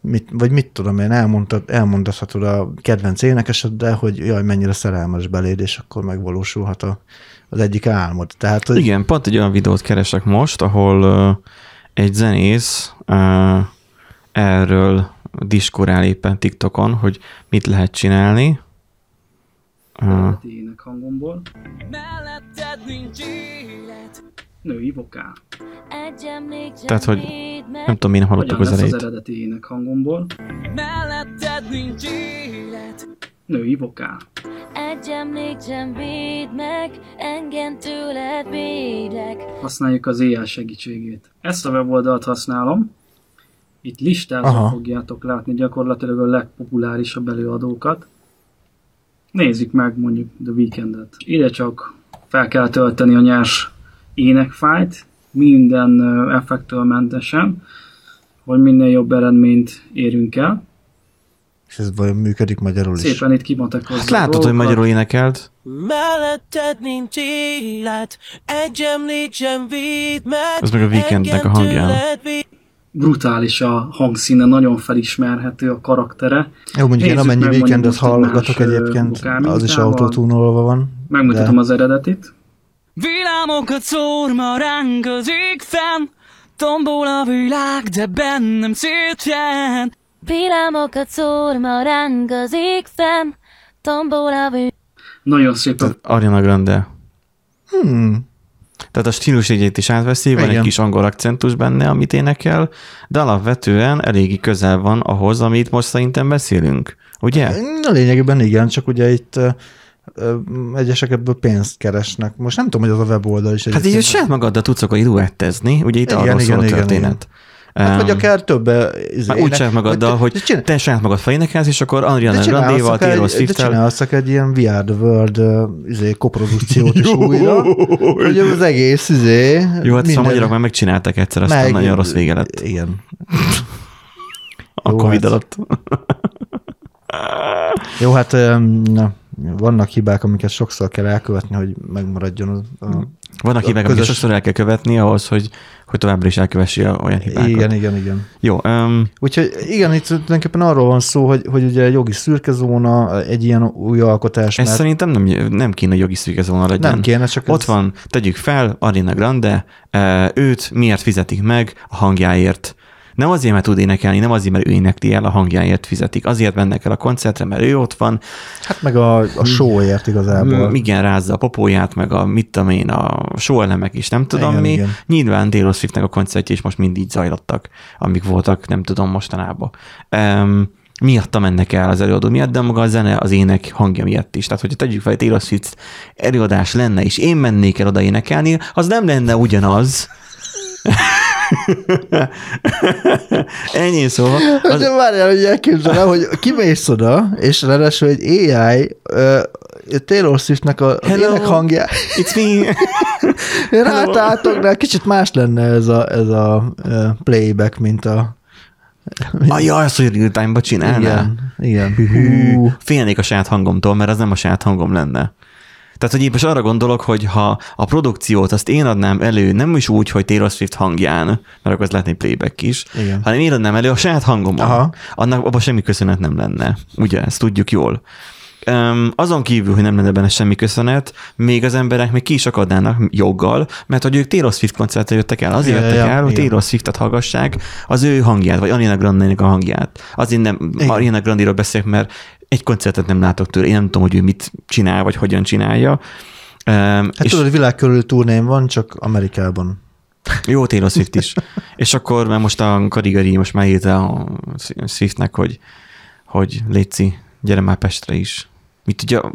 mit, vagy mit tudom én, elmondtad, elmondhatod a kedvenc énekeseddel, hogy jaj, mennyire szerelmes beléd, és akkor megvalósulhat a, az egyik álmod. Tehát, hogy Igen, pont egy olyan videót keresek most, ahol ö, egy zenész uh, erről diskurál éppen TikTokon, hogy mit lehet csinálni. Uh, hangomból. Melletted nincs élet. Női vokál. tehát, hogy nem tudom, mi nem hallottuk az lesz az elejét. eredeti ének hangomból? Melletted nincs élet. Női vokál. Egy emlék sem véd meg, engem tőled védek. Használjuk az AI segítségét. Ezt a weboldalt használom. Itt listázva Aha. fogjátok látni gyakorlatilag a legpopulárisabb előadókat. Nézzük meg mondjuk The Weekendet. Ide csak fel kell tölteni a nyers énekfájt, minden effektől mentesen, hogy minél jobb eredményt érünk el. És ez vajon működik magyarul is? Szépen itt kimatekozza Hát látod, hogy dolgokat. magyarul énekelt. Melletted nincs élet, egy emlék sem véd. Ez meg a Weekendnek a hangja. brutális a hangszíne, nagyon felismerhető a karaktere. Jó, mondjuk én Nézzük amennyi meg weekendet hallgatok egyébként, az is autotúnolva van. Megmutatom de- az eredetit. Villámokat szór ma ránk az ég fenn, tombol a világ, de bennem szétjen. Villámokat szór ma ránk az ég fenn, tombol a vő. Nagyon szép Ariana Grande. Hmm. Tehát a stílusjegyét is átveszi, van Igen. egy kis angol akcentus benne, amit énekel, de alapvetően eléggé közel van ahhoz, amit most szerintem beszélünk. Ugye? A lényegében igen, csak ugye itt egyesek ebből pénzt keresnek. Most nem tudom, hogy az a weboldal is Hát így saját magaddal tudsz akkor duettezni, ugye itt Igen, arról igen, szól a igen, történet. Hát, vagy Em, akár több izé, úgy saját magaddal, hogy csinál, te saját magad felénekelsz, és akkor csinálhatsz akár, Taylor egy, de akár egy ilyen Are the World izé, koprodukciót is újra, hogy az egész izé, Jó, hát szóval a magyarok már megcsináltak egyszer, aztán Meg- nagyon rossz vége lett Igen. a Jó, Covid hát. alatt. Jó, hát na, vannak hibák, amiket sokszor kell elkövetni, hogy megmaradjon a, a Vannak A hibák, amiket közös- sokszor el kell követni ahhoz, hogy, hogy továbbra is elkövessi olyan hibákat. Igen, igen, igen. Jó, um, Úgyhogy igen, itt tulajdonképpen arról van szó, hogy, hogy ugye jogi szürkezóna, egy ilyen új alkotás, ez mert szerintem nem, nem kéne jogi szűkezóna legyen. nem kéne, csak Ott ez, van, tegyük fel, Arina Grande, eh, őt miért fizetik meg a hangjáért? Nem azért, mert tud énekelni, nem azért, mert ő énekli el, a hangjáért fizetik. Azért mennek el a koncertre, mert ő ott van, hát meg a, a showért igazából. Igen, rázza a popóját, meg a mit tudom én, a showelemek is, nem tudom Igen, mi. igen. Nyilván Taylor Swiftnek a koncertje is most mind így zajlottak, amik voltak, nem tudom, mostanában. Um, miatta mennek el az előadó miatt, de maga a zene, az ének hangja miatt is. Tehát, hogyha tegyük fel, hogy Taylor Swift előadás lenne, és én mennék el oda énekelni, az nem lenne ugyanaz. Ennyi szóval. Az... Az, De várjál, hogy elképzelem, hogy kimész oda, és ráadásul egy AI ö, Taylor Swiftnek a, az ének hangja, it's me. rátálltok rá, kicsit más lenne ez a, ez a playback, mint a... Ah, jaj, azt, hogy real time-ba csinálná. Igen, igen. Hú. félnék a saját hangomtól, mert az nem a saját hangom lenne. Tehát, hogy én most arra gondolok, hogy ha a produkciót azt én adnám elő, nem is úgy, hogy Taylor Swift hangján, mert akkor az lehetne playback is, Igen. hanem én adnám elő a saját hangomon, Aha. annak abban semmi köszönet nem lenne. Ugye, ezt tudjuk jól. Um, azon kívül, hogy nem lenne benne semmi köszönet, még az emberek még ki is akadnának joggal, mert hogy ők Taylor Swift koncertre jöttek el, azért Ja, jöttek ja, el, hogy igen. Taylor Swiftet hallgassák, az ő hangját, vagy Ariana Grande-nek a hangját. Azért nem. Ariana Grande-ról beszélek, mert egy koncertet nem látok tőle, én nem tudom, hogy ő mit csinál, vagy hogyan csinálja. Um, Hát és tudod, világ körül turném van, csak Amerikában. jó, Taylor Swift is. és akkor, mert most a Karigari most már írta a Swiftnek, hogy, hogy Léci, gyere már Pestre is. Mit tudja,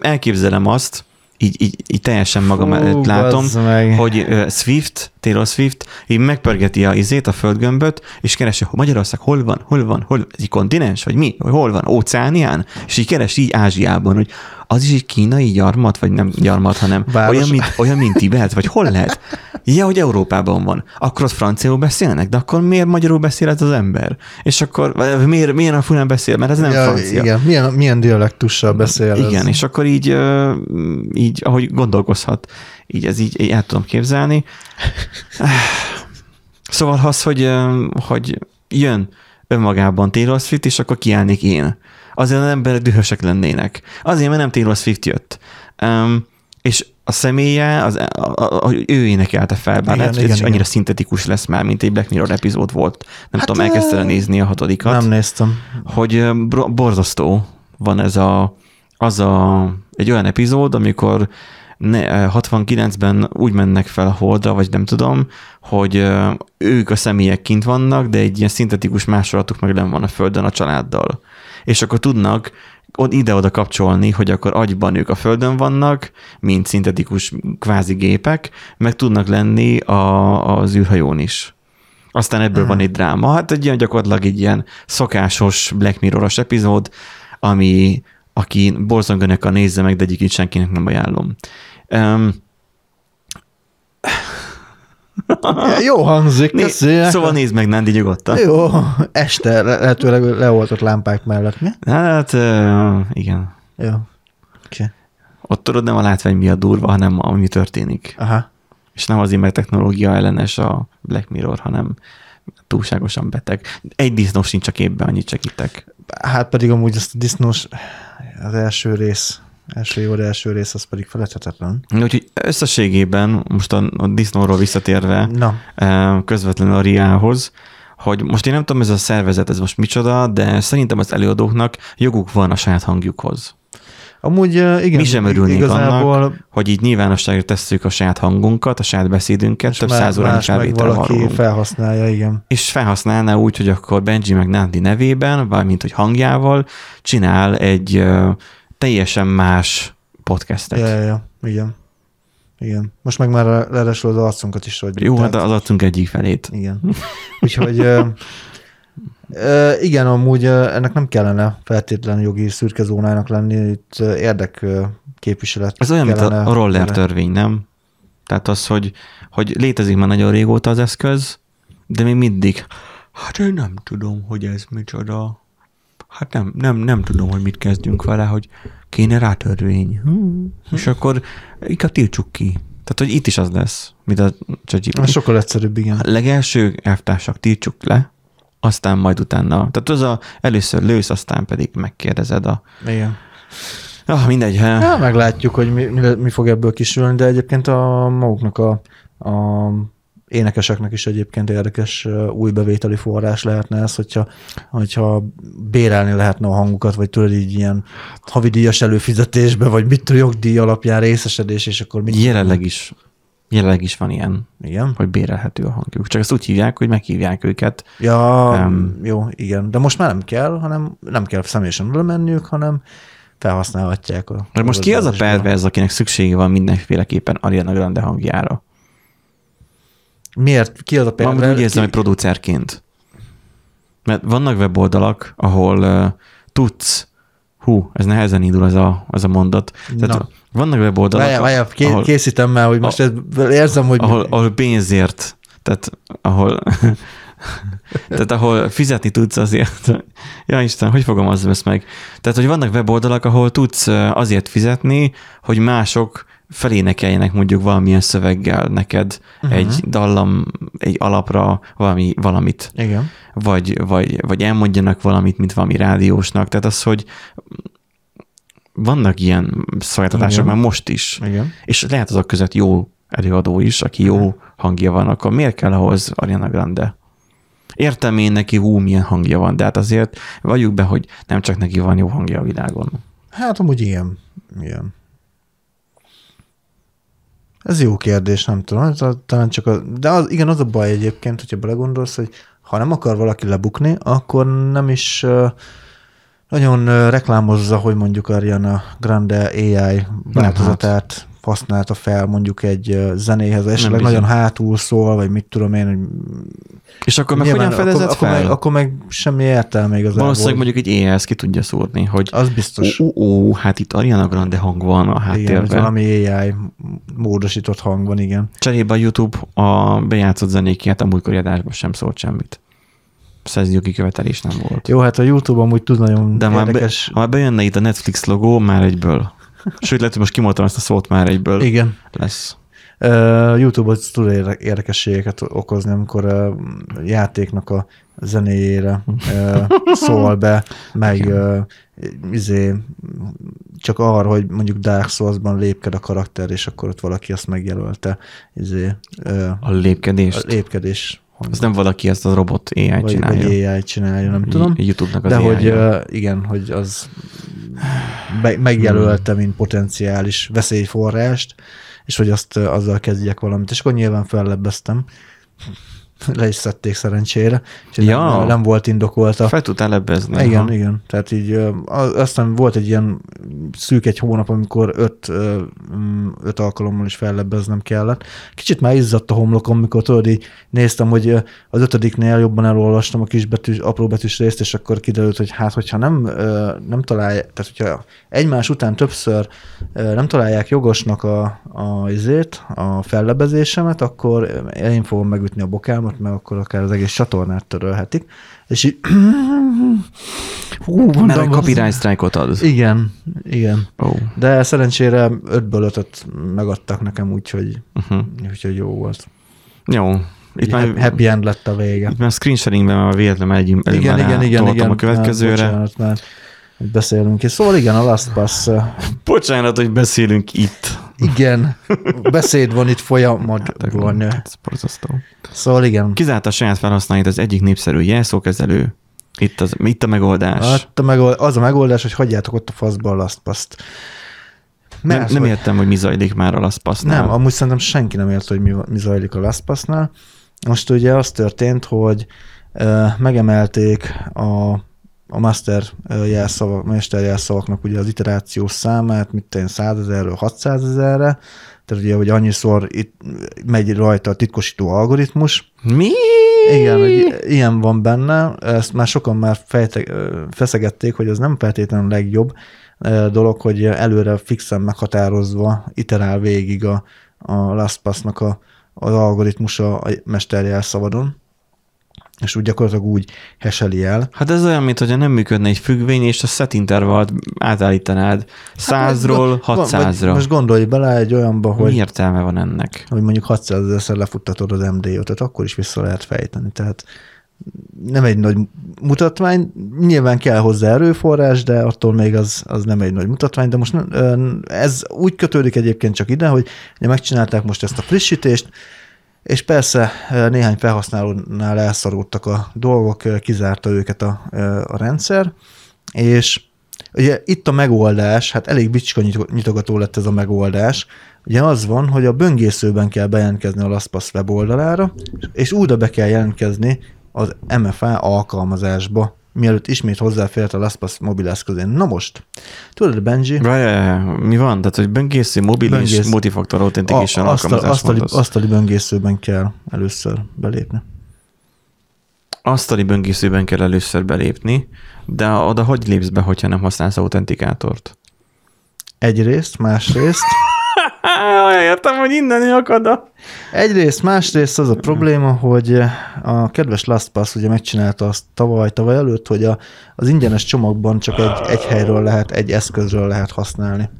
elképzelem azt, így, így, így teljesen magam Fú, előtt látom, meg. hogy Swift, Taylor Swift, így megpörgeti a izét, a földgömböt, és keresi, hogy Magyarország hol van, hol van, hol, ez egy kontinens, vagy mi, hol van, óceánián, és így keres így Ázsiában, hogy az is egy kínai gyarmat, vagy nem gyarmat, hanem Város. olyan mint, olyan, mint Tibet, vagy hol lehet? Ja, hogy Európában van. Akkor ott franciául beszélnek, de akkor miért magyarul beszél ez az ember? És akkor miért, miért a fulán beszél? Mert ez nem ja, francia. Igen, milyen, milyen dialektussal beszél Igen, ez? és akkor így, így, ahogy gondolkozhat, így ez így, így el tudom képzelni. Szóval az, hogy, hogy jön önmagában Taylor Swift, és akkor kiállnék én. Azért az emberek dühösek lennének. Azért, mert nem Taylor Swift jött. Um, és a személye, az, a, a, a, ő énekelte fel, bár Igen, lehet, hogy ez igen, annyira igen. szintetikus lesz már, mint egy Black Mirror epizód volt. Nem Hát, tudom, elkezdted ö, nézni a hatodikat. Nem néztem. hogy borzasztó van ez a, az a, egy olyan epizód, amikor ne, ö, 69-ben úgy mennek fel a holdra, vagy nem tudom, hogy ö, ők a személyek kint vannak, de egy ilyen szintetikus másolatuk meg nem van a földön a családdal. És akkor tudnak od- ide-oda kapcsolni, hogy akkor agyban ők a földön vannak, mint szintetikus kvázi gépek, meg tudnak lenni a, az űrhajón is. Aztán ebből van egy dráma. Hát egy ilyen gyakorlatilag egy ilyen szokásos Black Mirror-os epizód, ami, aki borzonganak a nézze meg, de egyébként senkinek nem ajánlom. Um, Jó hangzik, köszi. szóval nézd meg, Nandi, nyugodtan. Jó, este le- lehetőleg leoltott lámpák mellett, mi? Hát, uh, igen. Jó. Oké. Ott tudod, nem a látvány miatt durva, hanem ami történik. Aha. És nem azért, mert technológia ellenes a Black Mirror, hanem túlságosan beteg. Egy disznó sincs a képben, annyit segítek. Hát pedig amúgy ezt a disznós, az első rész, első évad első rész, az pedig feledhetetlen. Úgyhogy összességében, most a, a disznóról visszatérve, Na, eh, közvetlenül a Riához, hogy most én nem tudom, ez a szervezet, ez most micsoda, de szerintem az előadóknak joguk van a saját hangjukhoz. amúgy uh, igen, Mi sem örülnénk igazából annak, hogy így nyilvánosságra tesszük a saját hangunkat, a saját beszédünket, több száz meg felvétel valaki arról. felhasználja, igen. És felhasználná úgy, hogy akkor Benji meg Nandi nevében, valamint hogy hangjával csinál egy ö, teljesen más podcastet. Ja, ja, ja, igen. Igen. Most meg már ráadásul az arcunkat is, hogy Jó, hát az adtunk egyik felét. Igen. Úgyhogy ö, ö, igen, amúgy ö, ennek nem kellene feltétlenül jogi szürke zónának lenni, itt érdek képviselet Ez olyan, mint a roller törvény, nem? Tehát az, hogy, hogy létezik már nagyon régóta az eszköz, de még mindig, hát én nem tudom, hogy ez micsoda. Hát nem, nem, nem tudom, hogy mit kezdjünk vele, hogy kéne rá törvény. Hm. És akkor inkább tiltsuk ki. Tehát, hogy itt is az lesz, mint a ChatGPT. sokkal egyszerűbb, igen. A legelső elvtársak tiltsuk le, aztán majd utána. Tehát az a, először lősz, aztán pedig megkérdezed a... Igen. Ah, mindegy. ha- Ja, meglátjuk, hogy mi, mi, mi fog ebből kisülni, de egyébként a maguknak a, a énekeseknek is egyébként érdekes új bevételi forrás lehetne ez, hogyha, hogyha bérelni lehetne a hangukat, vagy tudod így ilyen havidíjas előfizetésbe, vagy mit jogdíj alapján részesedés, és akkor mit Jelenleg is, jelenleg is van ilyen, Igen? hogy bérelhető a hangjuk. Csak ezt úgy hívják, hogy meghívják őket. Ja, um, jó, igen. De most már nem kell, hanem nem kell személyesen oda menniük, hanem felhasználhatják a... Most ki az a perverz, akinek szüksége van mindenféleképpen Ariana Grande hangjára? Miért? Ki az a perverz? úgy érzem, hogy producerként. Mert vannak weboldalak, ahol uh, tudsz, hú, ez nehezen indul az a, az a mondat. Tehát Na. vannak weboldalak, Várjál, várjál, ké- ahol, készítem már, hogy most ez, érzem, hogy... ahol, ahol pénzért, tehát ahol, tehát ahol fizetni tudsz azért. Ja Isten, hogy fogom az ezt meg? Tehát, hogy vannak weboldalak, ahol tudsz azért fizetni, hogy mások felénekeljenek mondjuk valamilyen szöveggel neked uh-huh. egy dallam, egy alapra valami, valamit, Igen. vagy, vagy, vagy elmondjanak valamit, mint valami rádiósnak. Tehát az, hogy vannak ilyen szolgáltatások Igen. már most is, Igen. és lehet azok között jó előadó is, aki jó hangja van, akkor miért kell ahhoz Ariana Grande? Értem én neki, hú, milyen hangja van, de hát azért valljuk be, hogy nem csak neki van jó hangja a világon. Hát amúgy ilyen. ilyen. Ez jó kérdés, nem tudom. Talán csak a, de az, igen, az a baj egyébként, hogyha belegondolsz, hogy ha nem akar valaki lebukni, akkor nem is nagyon reklámozza, hogy mondjuk Ariana Grande AI változatát használta fel mondjuk egy zenéhez, esetleg bizony. nagyon hátul szól, vagy mit tudom én, hogy És akkor meg hogyan fedezett akkor, fel? Akkor meg, akkor meg semmi értelme igazából. Valószínűleg mondjuk egy ES ki tudja szúrni, hogy Az biztos. ó, ó, hát itt Ariana Grande hang van a igen, háttérben. valami AI módosított hang van, igen. Cserébe a YouTube a bejátszott zenéket a múltkori adásban sem szólt semmit. Szerzőjogi követelés nem volt. Jó, hát a YouTube amúgy tud nagyon De már, be, érdekes. ha már bejönne itt a Netflix logó, már egyből. Sőt, lehet, hogy most kimondtam ezt a szót, már egyből Igen. lesz. Uh, YouTube-ot tud érde- érdekességeket okozni, amikor uh, játéknak a zenéjére uh, szól be, meg uh, izé, csak arra, hogy mondjuk Dark Souls-ban lépked a karakter, és akkor ott valaki azt megjelölte. Izé, A lépkedést. a lépkedés. Ez nem valaki, ezt a robot AI vagy, csinálja. vagy AI csinálja, nem tudom. YouTube-nak az De AI hogy igen, hogy az be, megjelölte, mint potenciális veszélyforrást, és hogy azt azzal kezdjek valamit. És akkor nyilván fellebbeztem. Le is szedték szerencsére, és Ja. nem, nem volt indokolta. Fel tudtál lebbezni. Igen, ha. igen. Tehát így aztán volt egy ilyen szűk egy hónap, amikor öt, mm, öt alkalommal is fellebbeznem kellett. Kicsit már izzadt a homlokom, mikor tudod, így néztem, hogy az ötödiknél jobban elolvastam a kis betűs, apró betűs részt, és akkor kiderült, hogy hát, hogyha nem, nem találják, tehát hogyha egymás után többször nem találják jogosnak a, a, izét, a fellebezésemet, akkor én fogom megütni a bokámat, mert akkor akár az egész csatornát törölhetik. És így Hú, Mert mondom, az- copyright strike-ot ad. Igen, igen. Ó. De szerencsére ötből ötöt megadtak nekem, úgyhogy, Uh-huh. úgyhogy jó volt. Jó. Itt már, ha- happy end lett a vége. itt már a screen sharingben már véletlenül egy Igen, igen, igen, igen. a következőre. Bocsánat, már beszélünk. És szóval igen, a Last Pass, Bocsánat, hogy beszélünk itt. igen, beszéd van itt folyamatban. Ez borzasztó. Szóval igen, Kizárta a saját felhasználóit az egyik népszerű jelszókezelő. Itt, az, itt a megoldás. hát a megold, az a megoldás, hogy hagyjátok ott a faszba a Last Pass-t. nem, Mert, nem hogy- értem, hogy mi zajlik már a LastPass-nál. Nem, amúgy szerintem senki nem érte, hogy mi, mi zajlik a LastPass-nál. Most ugye az történt, hogy ö, megemelték a, a master jelszavak, mester jelszavaknak ugye az iterációs számát, mit tenni 100 ezerről 600 ezerre, tehát ugye, hogy annyiszor itt megy rajta a titkosító algoritmus, Mi? igen, hogy ilyen van benne, ezt már sokan már fejte, feszegették, hogy az nem feltétlenül a legjobb dolog, hogy előre fixen meghatározva iterál végig a, a LastPass-nak a, az algoritmusa a mesterjelszavadon, és úgy gyakorlatilag úgy heseli el. Hát ez olyan, mint hogyha nem működne egy függvény, és a set intervallt átállítanád 100-ról Hát, vagy- vagy 600-ra. Most gondolj bele egy olyanba, Mi hogy, értelme van ennek? hogy mondjuk 600 ezerszer lefuttatod az MD5-öt, akkor is vissza lehet fejteni. Tehát nem egy nagy mutatvány, nyilván kell hozzá erőforrás, de attól még az, az nem egy nagy mutatvány, de most nem- ez úgy kötődik egyébként csak ide, hogy megcsinálták most ezt a frissítést, és persze néhány felhasználónál elszorultak a dolgok, kizárta őket a, a rendszer, és ugye itt a megoldás, hát elég bicska nyit- nyitogató lett ez a megoldás, ugye az van, hogy a böngészőben kell bejelentkezni a LastPass weboldalára, és újra be kell jelentkezni az MFA alkalmazásba, mielőtt ismét hozzáférhet a LastPass mobileszközén. Na most, tudod, Benji, Várjál, mi van? Tehát, hogy böngésző, mobil és Böngész. multifaktor authentication asztal, asztali, asztali böngészőben kell először belépni. Asztali böngészőben kell először belépni, de oda hogy lépsz be, hogyha nem használsz autentikátort? Egyrészt, másrészt, Értem, hogy innen akad a... Egyrészt, másrészt az a probléma, hogy a kedves LastPass ugye megcsinálta azt tavaly, tavaly előtt, hogy a, az ingyenes csomagban csak egy, egy helyről lehet, egy eszközről lehet használni.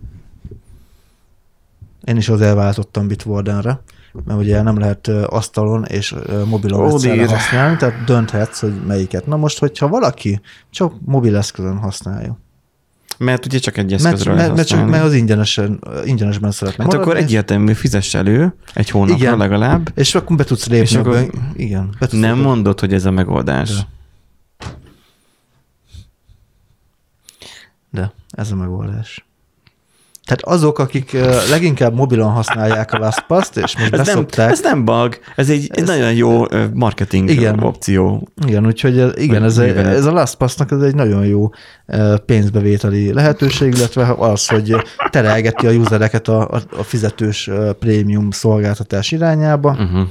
Én is az elváltottam Bitwardenre, mert ugye nem lehet asztalon és mobilon egyszerre használni, tehát dönthetsz, hogy melyiket. Na most, hogyha valaki csak mobil eszközön használja, Mert ugye csak egy eszközről mert, mert, csak, mert az ingyenesen, ingyenesben szeretne Hát akkor maradni, egyértelmű, fizess elő egy hónapra Igen. legalább. és akkor be tudsz lépni. És akkor böng- igen. Be tudsz Nem lépni. mondod, hogy ez a megoldás. De. De ez a megoldás. Tehát azok, akik leginkább mobilon használják a LastPass-t, és most Ez nem, beszokták. ez nem bug, ez egy, egy Ez- nagyon jó marketing Igen. opció. Igen, úgyhogy ez- igen, ez, ez a LastPass-nak ez egy nagyon jó pénzbevételi lehetőség, illetve az, hogy terelgeti a usereket a, a, a fizetős prémium szolgáltatás irányába. Uh-huh.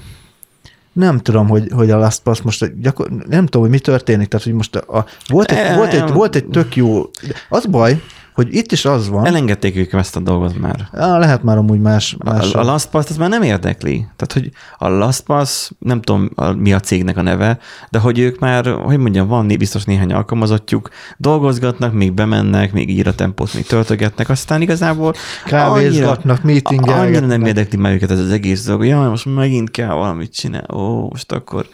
Nem tudom, hogy, hogy a LastPass most gyakor... nem tudom, hogy mi történik, tehát hogy most a, volt, egy, volt, egy, volt egy tök jó, az baj, hogy itt is az van, Elengedték ők ezt a dolgot már. Á, lehet már amúgy más. más A, a LastPass az már nem érdekli. Tehát, hogy a LastPass, nem tudom a, mi a cégnek a neve, de hogy ők már, hogy mondjam, van biztos néhány alkalmazottjuk, dolgozgatnak, még bemennek, még ír a tempót, még töltögetnek, aztán igazából Kávézgatnak, meetingelgetnek. Annyira nem érdekli már őket ez az egész dolog, jaj, most megint kell valamit csinálni, ó, most akkor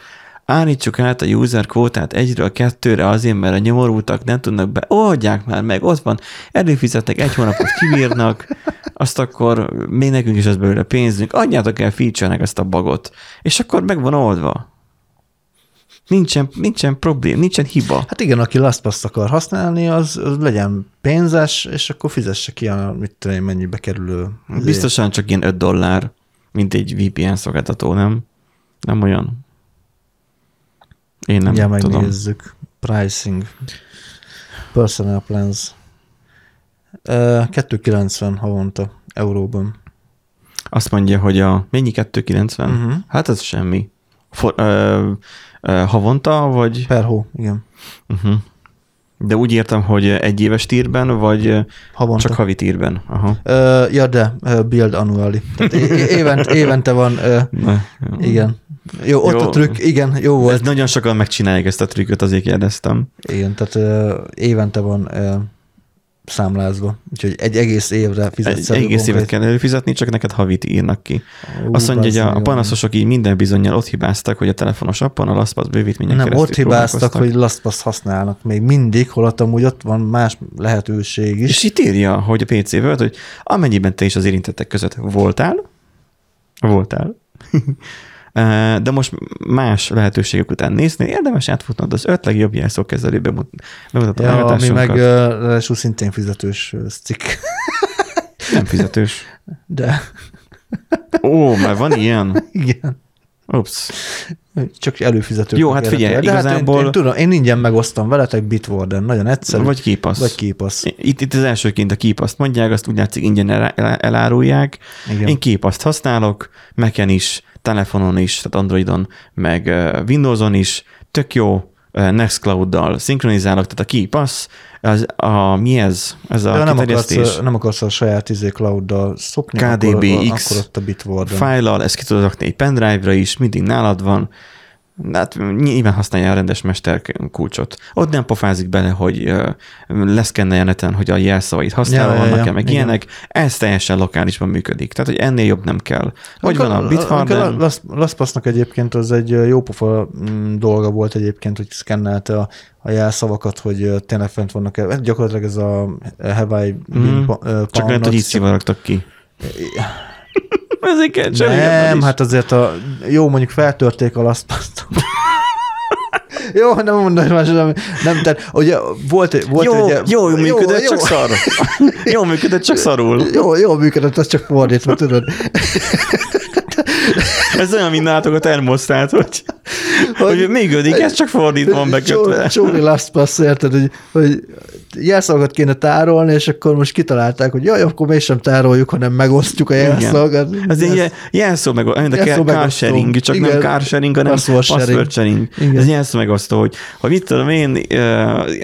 állítsuk át a user kvótát egyről kettőre azért, mert a nyomorultak nem tudnak be, oldják már meg, ott van, előfizetnek, egy hónapot kibírnak, azt akkor még nekünk is az belőle pénzünk, adjátok el feature-nek ezt a bagot, és akkor meg van oldva. Nincsen, nincsen problém, nincsen hiba. Hát igen, aki LastPass akar használni, az, az legyen pénzes, és akkor fizesse ki a, mit tudom mennyibe kerülő. Biztosan csak ilyen 5 dollár, mint egy VPN szolgáltató, nem? Nem olyan. Én nem ja, tudom. megnézzük. Pricing. Personal plans. Ö, 290 havonta euróban. Azt mondja, hogy a mennyi 290? Mhm. Hát ez semmi. For, ö, ö, havonta, vagy? Per hó, igen. Uh-huh. De úgy értem, hogy egy éves tírben, vagy Havonta. csak havi tírben. Aha. Ö, ja, de build annually. Tehát é- é- évent, évente van, ö, jó. igen. Jó, ott Jó. a trükk, igen, jó Ez volt. nagyon sokan megcsinálják ezt a trükköt, azért kérdeztem. Igen, tehát ö, évente van ö, számlázva. Úgyhogy egy egész évre fizetsz Egy egész évet kell előfizetni, csak neked havit írnak ki. Ú, Azt mondja, hogy a, a panaszosok így minden bizonyal ott hibáztak, hogy a telefonos appon a LastPass bővítményen Nem, ott hibáztak, hogy LastPass használnak még mindig, holott amúgy ott van más lehetőség is. És itt írja, hogy a PC World, hogy amennyiben te is az érintettek között voltál, voltál, de most más lehetőségek után nézni, érdemes átfutnod az öt legjobb jelszókezelő bemut- bemutató Ja, ami meg ráadásul szintén fizetős cikk. Nem fizetős. De Ó, mert van ilyen? igen, Ups. csak előfizető. Jó, hát figyelj, De hát én, igazából- én, tudom, én ingyen megosztom veletek Bitwarden, nagyon egyszerű. Vagy képasz. Vagy képasz. Itt, itt az elsőként a képaszt mondják, azt úgy látszik ingyen el, el, elárulják. Igen. Én képaszt használok, Mac-en is, telefonon is, tehát Androidon, meg Windowson is, tök jó, Nextcloud-dal szinkronizálok, tehát a képassz, az, a, mi ez? Ez a De nem akarsz, nem akarsz a saját izé cloud-dal szokni, KDBX. akkor, akkor ott a Bitwarden. Fájlal, ezt ki tudod rakni egy pendrive-ra is, mindig nálad van. Hát nyilván használja a rendes mester kulcsot. Ott nem pofázik bele, hogy leszkennelje neten, hogy a jelszavait használva Ja, vannak-e, ja, meg igen. ilyenek. Ez teljesen lokálisban működik. Tehát, hogy ennél jobb nem kell. Hogy van a Bitwarden? Las- LastPassnak egyébként az egy ö, jópofa mm, dolga volt egyébként, hogy szkennelte a, a jelszavakat, hogy tényleg fent vannak. Hát Gyakorlatilag ez a Hawaii Mm, Csak pound hogy így szivarogtak ki. Ezért kell Nem, hát azért a, jó, mondjuk feltörték a LastPass-t. jó, nem mondom más, nem, nem, tehát ugye volt, volt jó, egy, jó, működött, jó, csak szar. jó működött, csak szarul. Jó, jó működött, az csak fordítva, tudod. Ez olyan, mint nálatok a termosztát, hogy, hogy, hogy működik, ez csak fordítva van bekötve. Csóri LastPass, érted, hogy, hogy jelszavakat kéne tárolni, és akkor most kitalálták, hogy jaj, akkor mégsem tároljuk, hanem megosztjuk a jelszavakat. Ez egy jelszó meg, mint a Jelszó car megosztó. sharing, csak Igen. nem car sharing, hanem Password sharing. Ez jelszó megosztó, hogy ha mit tudom én,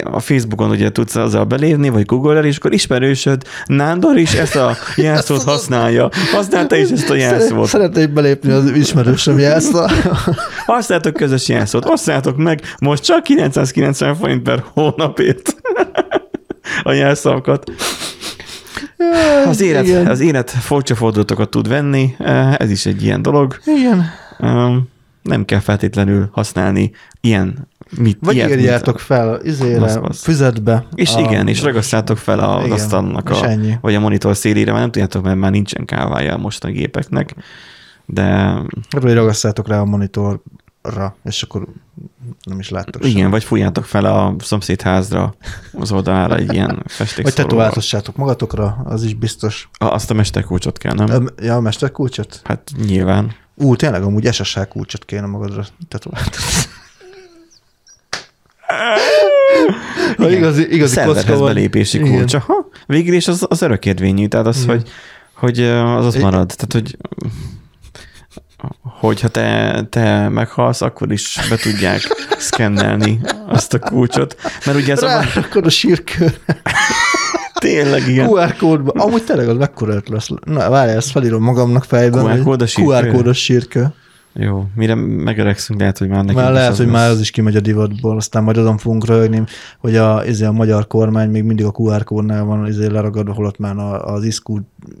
a Facebookon ugye tudsz azzal belépni, vagy Google-el, és akkor ismerősöd Nándor is ezt a jelszót használja. Használta is ezt a jelszót. Szeretnék belépni az ismerősöm jelszó. Használtok közös jelszót. Osszátok meg most csak 990 forint per hónapért a jelszavakat. Az élet, Igen. az élet fordulatokat tud venni, eh, ez is egy ilyen dolog. Igen. Nem kell feltétlenül használni ilyen mit, Vagy ilyet, írjátok mint- fel izére, LastPass. füzetbe. És a- igen, és ragasztátok fel a- Igen, asztalnak, a, ennyi. vagy a monitor szélére, mert nem tudjátok, mert már nincsen kávája a mostani gépeknek, de Hát, Vagy ragasztátok rá a monitorra, és akkor nem is láttok igen, sem. vagy fújjátok fel a szomszédházra, az oldalára egy ilyen Vagy festékszóróval. tetováltassátok magatokra, az is biztos. A- Azt a mesterkulcsot kell, nem? Ja, a mesterkulcsot? Hát nyilván. Ú, tényleg amúgy SSH kulcsot kéne magadra tetováltatni. Ha igazi, igazi kocka van. belépési kulcs. Aha, végül is az, az örökérvényű, tehát az, Igen. hogy, hogy az Igen. marad. Tehát, hogy hogyha te, te meghalsz, akkor is be tudják szkennelni azt a kulcsot. Mert ugye ez a, Rárakod a sírkőre. tényleg igen. QR kódba. Amúgy tényleg az mekkora lesz. Na, várjál, ezt felírom magamnak fejben. QR hogy kódos sírkő? QR sírkő. Jó, mire megöregszünk, lehet, hogy már nekünk Már lehet, az hogy lesz. már az is kimegy a divatból, aztán majd azon fogunk röhögni, hogy a, izé, a magyar kormány még mindig a QR kódnál van izé leragad, holott már a- az ISKU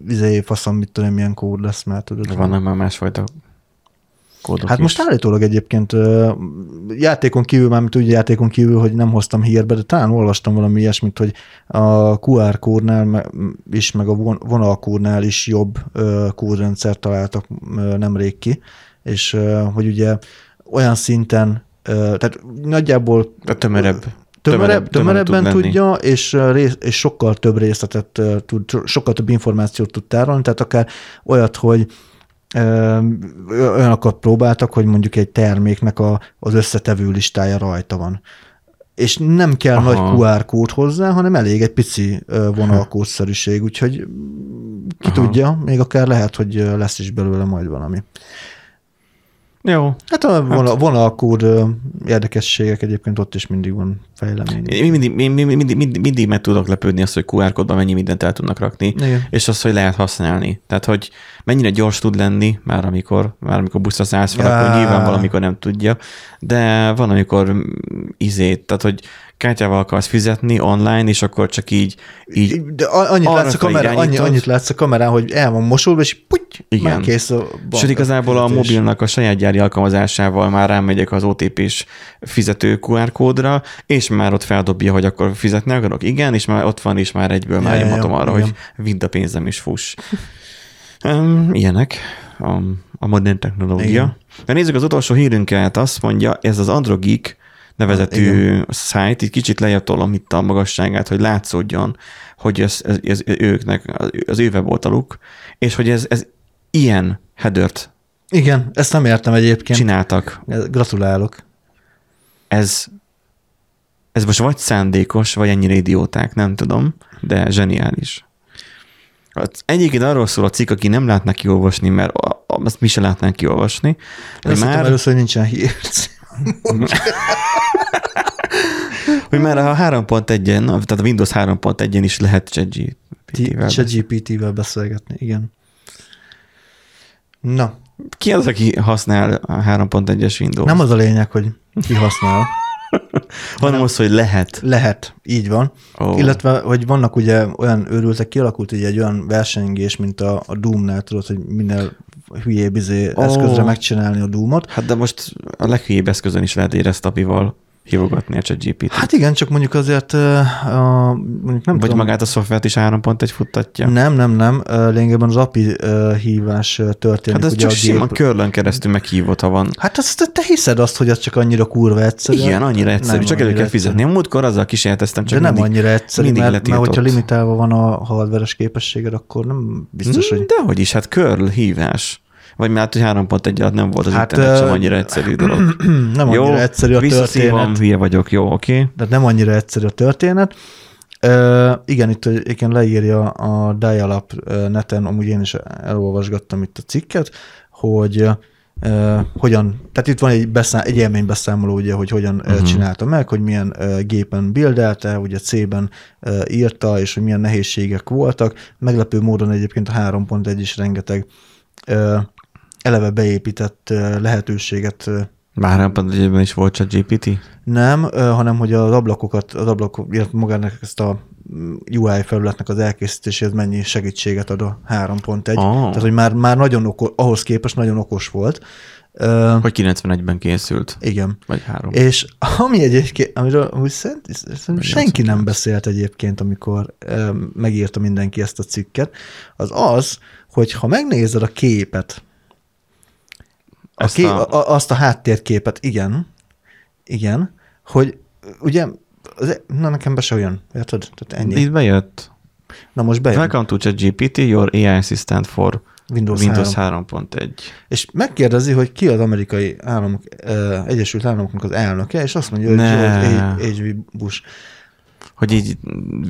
izé, faszom, mit tudom, milyen kód lesz már, tudod. Vannak már másfajta kódok Hát is. most állítólag egyébként játékon kívül, mármint úgy játékon kívül, hogy nem hoztam hírbe, de talán olvastam valami ilyesmit, hogy a QR kódnál is, meg a von- vonalkódnál is jobb ö, kódrendszert találtak nemrég ki, és hogy ugye olyan szinten, tehát nagyjából A tömörebb. tömörebb, tömörebb tömörebben tud tudja, és, rész, és sokkal több részletet tud, sokkal több információt tud tárolni, tehát akár olyat, hogy olyanokat próbáltak, hogy mondjuk egy terméknek a, az összetevő listája rajta van. És nem kell Aha. Nagy QR kód hozzá, hanem elég egy pici vonalkódszerűség, úgyhogy ki Aha. tudja, még akár lehet, hogy lesz is belőle majd valami. Jó. Hát a vonal, vonalkód ö, érdekességek egyébként ott is mindig van fejlemény. Én mindig, mindig, mindig, mindig, mindig meg tudok lepődni azt, hogy QR kódban mennyi mindent el tudnak rakni, Igen. és azt, hogy lehet használni. Tehát, hogy mennyire gyors tud lenni, már amikor, már amikor buszra szállsz fel, akkor Á. nyilván valamikor nem tudja, de van, amikor mm, izét, tehát, hogy kártyával akarsz fizetni online, és akkor csak így, így De annyit látsz, a kamerán, annyi, annyit látsz a kamerán, hogy el van mosolva, és puty, Igen. már kész a bank. Sőt, igazából a mobilnak a saját gyári alkalmazásával már rámegyek az OTP-s fizető QR kódra, és már ott feldobja, hogy akkor fizetni akarok. Igen, és már ott van, és már egyből már Ja, ja, nyomatom arra, igen. hogy vidd a pénzem is fuss. Um, ilyenek a, a modern technológia. Igen. De nézzük az utolsó hírünket, azt mondja, ez az Androgik nevezetű szájt, így kicsit lejjebb tolom itt a magasságát, hogy látszódjon, hogy ez, ez, ez őknek, az ő weboldaluk, és hogy ez, ez ilyen headert Igen, ezt nem értem egyébként. csináltak. Gratulálok. Ez, ez most vagy szándékos, vagy ennyire idióták, nem tudom, de zseniális. Az egyébként arról szól a cikk, aki nem látná kiolvasni, mert azt mi se látnánk kiolvasni, Azt már, először, hogy nincsen hír. Hogy már a 3.1-en, tehát a Windows 3.1-en is lehet ChatGPT-vel. Se GPT-vel beszélgetni, igen. Na, Ki az, aki használ a 3.1-es Windows? nem az a lényeg, hogy ki használ. hanem az, hogy lehet. Lehet, így van. Oh. Illetve, hogy vannak ugye olyan őrültek, kialakult ugye egy olyan versengés, mint a, a Doom-nál, tudod, hogy minél hülyébb izé Ó. eszközre megcsinálni a Doom-ot. Hát de most a leghülyébb eszközön is lehet éreztapival hívogatni a ChatGPT-t. Hát igen, csak mondjuk azért a, mondjuk nem Vagy tudom, magát a szoftvert is 3.1 futtatja. Nem, nem, nem. Lényegében az API hívás történik. Hát ez csak simán gép- körlön keresztül meghívott, ha van. Hát azt te hiszed azt, hogy az csak annyira kurva egyszerű? Igen, annyira egyszerű, Nem csak elő kell fizetni. A múltkor azzal kísérleteztem, csak De nem mindig, annyira egyszerű, mindig mert, mert hogyha letiltott. limitálva van a hardveres képességed, akkor nem biztos, hogy... De hogy is, hát curl hívás. Vagy mert hogy 3.1 alatt nem volt az Hát, hát, internet sem annyira egyszerű dolog. nem jó, annyira egyszerű a történet. hülye vagyok, jó, oké. Okay. Tehát nem annyira egyszerű a történet. Ö, igen, itt igen leírja a Dial-Up ö, neten, amúgy én is elolvasgattam itt a cikket, hogy ö, hogyan, tehát itt van egy, beszám, egy élménybeszámoló, ugye, hogy hogyan uh-huh. csinálta meg, hogy milyen ö, gépen bildelte, ugye C-ben ö, írta, és hogy milyen nehézségek voltak. Meglepő módon egyébként a 3.1 is rengeteg ö, eleve beépített lehetőséget Már 3.1-ben is volt csak GPT? nem, hanem hogy az ablakokat, az ablakok, illetve magának ezt a mm, UI felületnek az elkészítéséhez mennyi segítséget ad a 3.1. Tehát, hogy már, már nagyon okos, ahhoz képest nagyon okos volt. Hogy 91-ben készült? igen. Vagy három. És ami egyébként, amiről amúgy szerint, szerintem senki nem beszélt egyébként, amikor megírta mindenki ezt a cikket, az az, hogy ha megnézed a képet, a Ezt ké, a- a... A, azt a háttérképet, igen, igen, hogy ugye, az, na nekem be se olyan, érted? Tehát ennyi. Itt bejött. Na most bejön. Welcome to ChatGPT, your AI assistant for Windows, Windows 3. 3.1. És megkérdezi, hogy ki az amerikai államok, uh, Egyesült Államoknak az elnöke, és azt mondja, hogy. George H.W. Bush. Hogy így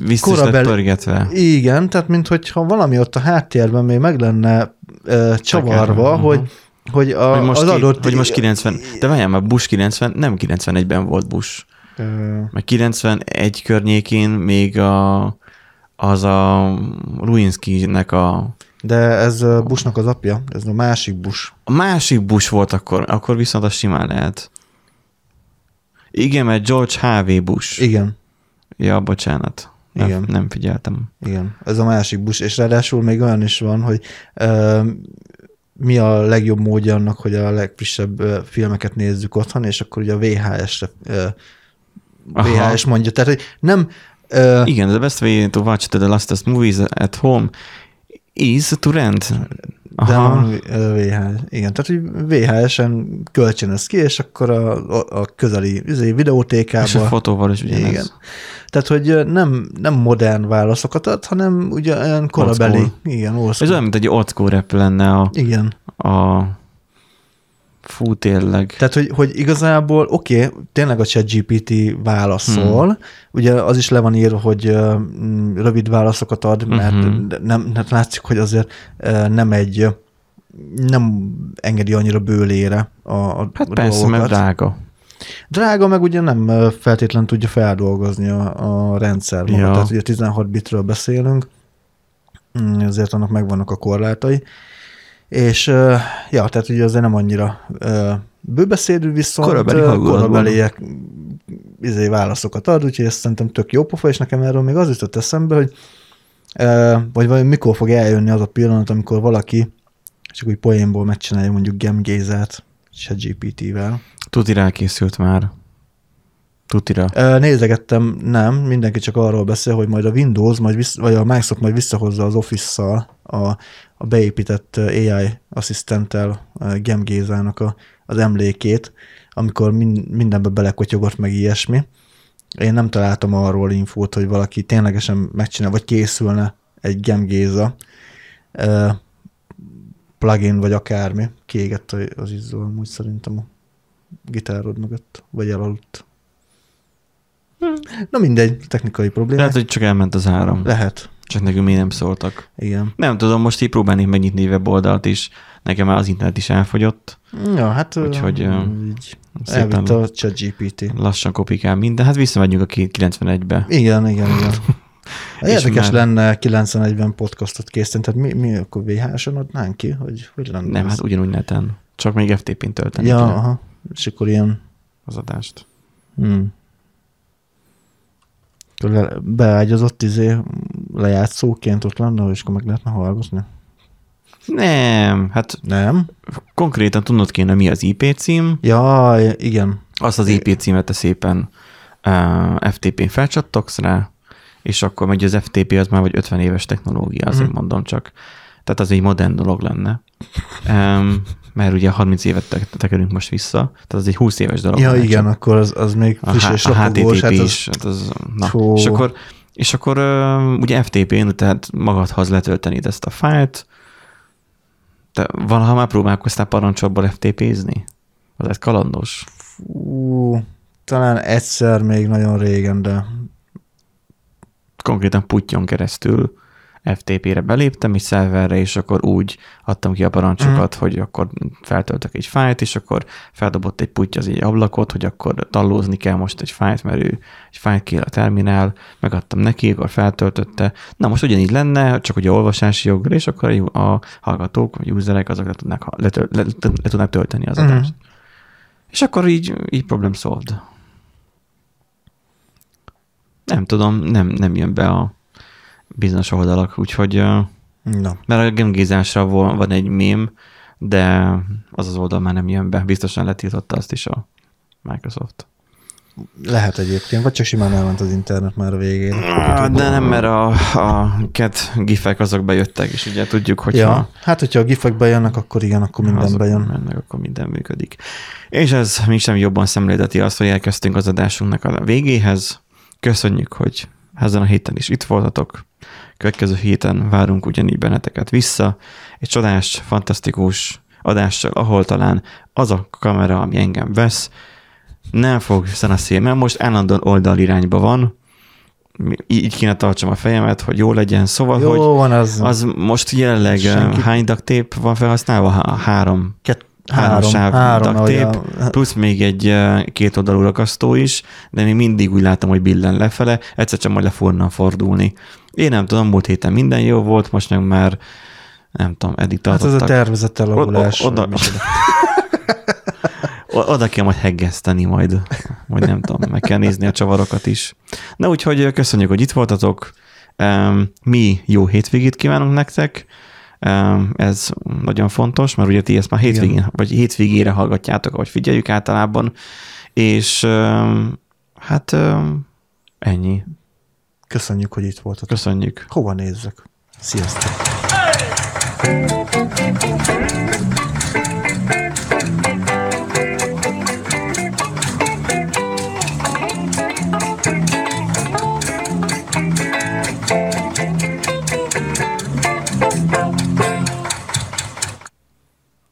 vissza Korabeli- pörgetve. Igen, tehát mintha valami ott a háttérben még meg lenne uh, csavarva, Aha. hogy, hogy, a, Hogy most, az ki, adott... hogy most 90, de várjál már, Bush 90, nem 91-ben volt Bush. Ö, Meg 91 környékén még a, az a Lewinsky-nek a, De ez Bushnak az apja, ez a másik Bush. a másik Bush volt akkor, akkor viszont az simán lehet. Igen, mert George H.V. Bush. Igen, Ja, bocsánat. Nem, Igen. nem figyeltem. igen, ez a másik Bush, és ráadásul még olyan is van, hogy ö, mi a legjobb módja annak, hogy a legfrissebb filmeket nézzük otthon, és akkor ugye a VHS-re ö, Aha. VHS mondja. Tehát, hogy nem Igen, the best way to watch the latest movies at home is to rent. De Aha. van ö, VHS. Igen, tehát hogy VHS-en kölcsönöz ki, és akkor a, a, közeli izé, videótékába. És a fotóval is ugyanez. Igen. Tehát, hogy nem, nem modern válaszokat ad, hanem ugye olyan korabeli. school. Igen, old Ez olyan, mint egy old school rap lenne a, Igen. a fú, tényleg. Tehát, hogy, hogy igazából oké, okay, tényleg a ChatGPT válaszol, hmm. ugye az is le van írva, hogy rövid válaszokat ad, mert uh-huh. nem, hát látszik, hogy azért nem egy nem engedi annyira bőlére a, a Hát persze, dolgokat. mert drága. Drága, meg ugye nem ö, feltétlen tudja feldolgozni a, a rendszer. Ja. Tehát ugye 16 bitről beszélünk, mm, ezért annak megvannak a korlátai. És ja, tehát ugye azért nem annyira bőbeszédű, viszont Korabeli korabeliek izé, válaszokat ad, úgyhogy ezt szerintem tök jó pofa, és nekem erről még az jutott eszembe, hogy vagy vagy mikor fog eljönni az a pillanat, amikor valaki csak úgy poénból megcsinálja mondjuk Gemgézert ChatGPT-vel. Tuti rákészült már. Tutira. Nézegettem, nem, mindenki csak arról beszél, hogy majd a Windows, majd vissz, vagy a Microsoft majd visszahozza az Office-szal a, a beépített AI asszisztenttel Gemgézának a, az emlékét, amikor min, mindenbe belekotyogott meg ilyesmi. Én nem találtam arról infót, hogy valaki ténylegesen megcsinál, vagy készülne egy Gemgéza plugin, vagy akármi. Kiégett az izzó amúgy szerintem a gitárod mögött, vagy elaludt. Na mindegy, technikai probléma. Lehet, hogy csak elment az áram. Lehet. Csak nekünk még nem szóltak. Igen. Nem tudom, most így próbálnék megnyitni weboldalt is. Nekem már az internet is elfogyott. Ja, hát Úgyhogy, így elvitt a ChatGPT. lassan kopikál minden. Hát visszamegyünk a 91-be. Igen, igen, igen. Érdekes már- lenne 91-ben podcastot készíteni, tehát mi, mi akkor VHS-en adnánk ki, hogy hogy lenne Nem, ez? hát ugyanúgy neten. Csak még FTP-n tölteni Ja, aha. És akkor ilyen az adást. Hmm. Beágyazott izé lejátszóként ott lenne, és akkor meg lehetne hallgatni? Nem, hát Nem? konkrétan tudnod kéne, mi az IP cím, Ja, igen. azt az IP címet te szépen uh, FTP-n felcsattogsz rá, és akkor megy az FTP, az már vagy 50 éves technológia, azért Mhm. mondom csak. Tehát az egy modern dolog lenne. Um, mert ugye 30 évet te- tekerünk most vissza, tehát az egy 20 éves dolog. Ja, igen, csak. akkor az, az még friss és a ropogós. HTTP Hát az, is. Hát az, na. Fú. És akkor, és akkor ugye FTP-n, tehát magadhoz letölteni ezt a fájlt, te valaha már próbálkoztál parancsokból FTP-zni? Az egy kalandos. Fú, talán egyszer még nagyon régen, de Konkrétan putyon keresztül FTP-re beléptem egy szerverre, és akkor úgy adtam ki a parancsokat, mm. hogy akkor feltöltök egy fájlt, és akkor feldobott egy putty az egy ablakot, hogy akkor tallózni kell most egy fájlt, mert ő egy fájlt kér a terminál, megadtam neki, akkor feltöltötte. Na most ugyanígy lenne, csak ugye olvasási joggal, és akkor a hallgatók, vagy userek azok le tudnák, letöl, le, le, le tudnák tölteni az Mhm. adást. És akkor így, így problem solved. Nem tudom, nem, nem jön be a bizonyos oldalak, úgyhogy, na. mert a gemgézásra van egy mém, de az az oldal már nem jön be. Biztosan letiltotta azt is a Microsoft. Lehet egyébként, vagy csak simán elment az internet már a végén. De nem, mert a, a cat gifek azok bejöttek, és ugye tudjuk, hogy ja, hát hogyha a gifek bejönnek, akkor igen, akkor minden bejön. mennek, akkor minden működik. És ez mi sem jobban szemlélteti azt, hogy elkezdtünk az adásunknak a végéhez. Köszönjük, hogy ezen a héten is itt voltatok. Következő héten várunk ugyanígy benneteket vissza. Egy csodás, fantasztikus adással, ahol talán az a kamera, ami engem vesz, nem fog szanaszél, mert most állandóan oldalirányba van. Így kéne tartsam a fejemet, hogy jó legyen. Szóval, Jó hogy van, az, az most jelenleg Senki- Senki... hány tape van felhasználva? Há- Három. Kett, három három, sáv három, tape, a, Plusz még egy eh, két oldalú rakasztó is, de még mindig úgy látom, hogy billen lefele, egyszer csak majd le fordulni. Én nem tudom, múlt héten minden jó volt, most meg már nem tudom, eddig hát ez a tartottak. tervezett elavulás. Oda- micsoda. O- Oda kell majd heggeszteni majd, vagy nem tudom, meg kell nézni a csavarokat is. Na úgyhogy köszönjük, hogy itt voltatok. Mi jó hétvégét kívánunk nektek. Ez nagyon fontos, mert ugye ti ezt már hétvégén, vagy hétvégére hallgatjátok, ahogy figyeljük általában, és hát ennyi. Köszönjük, hogy itt voltatok. Köszönjük. Hova nézzek? Sziasztok!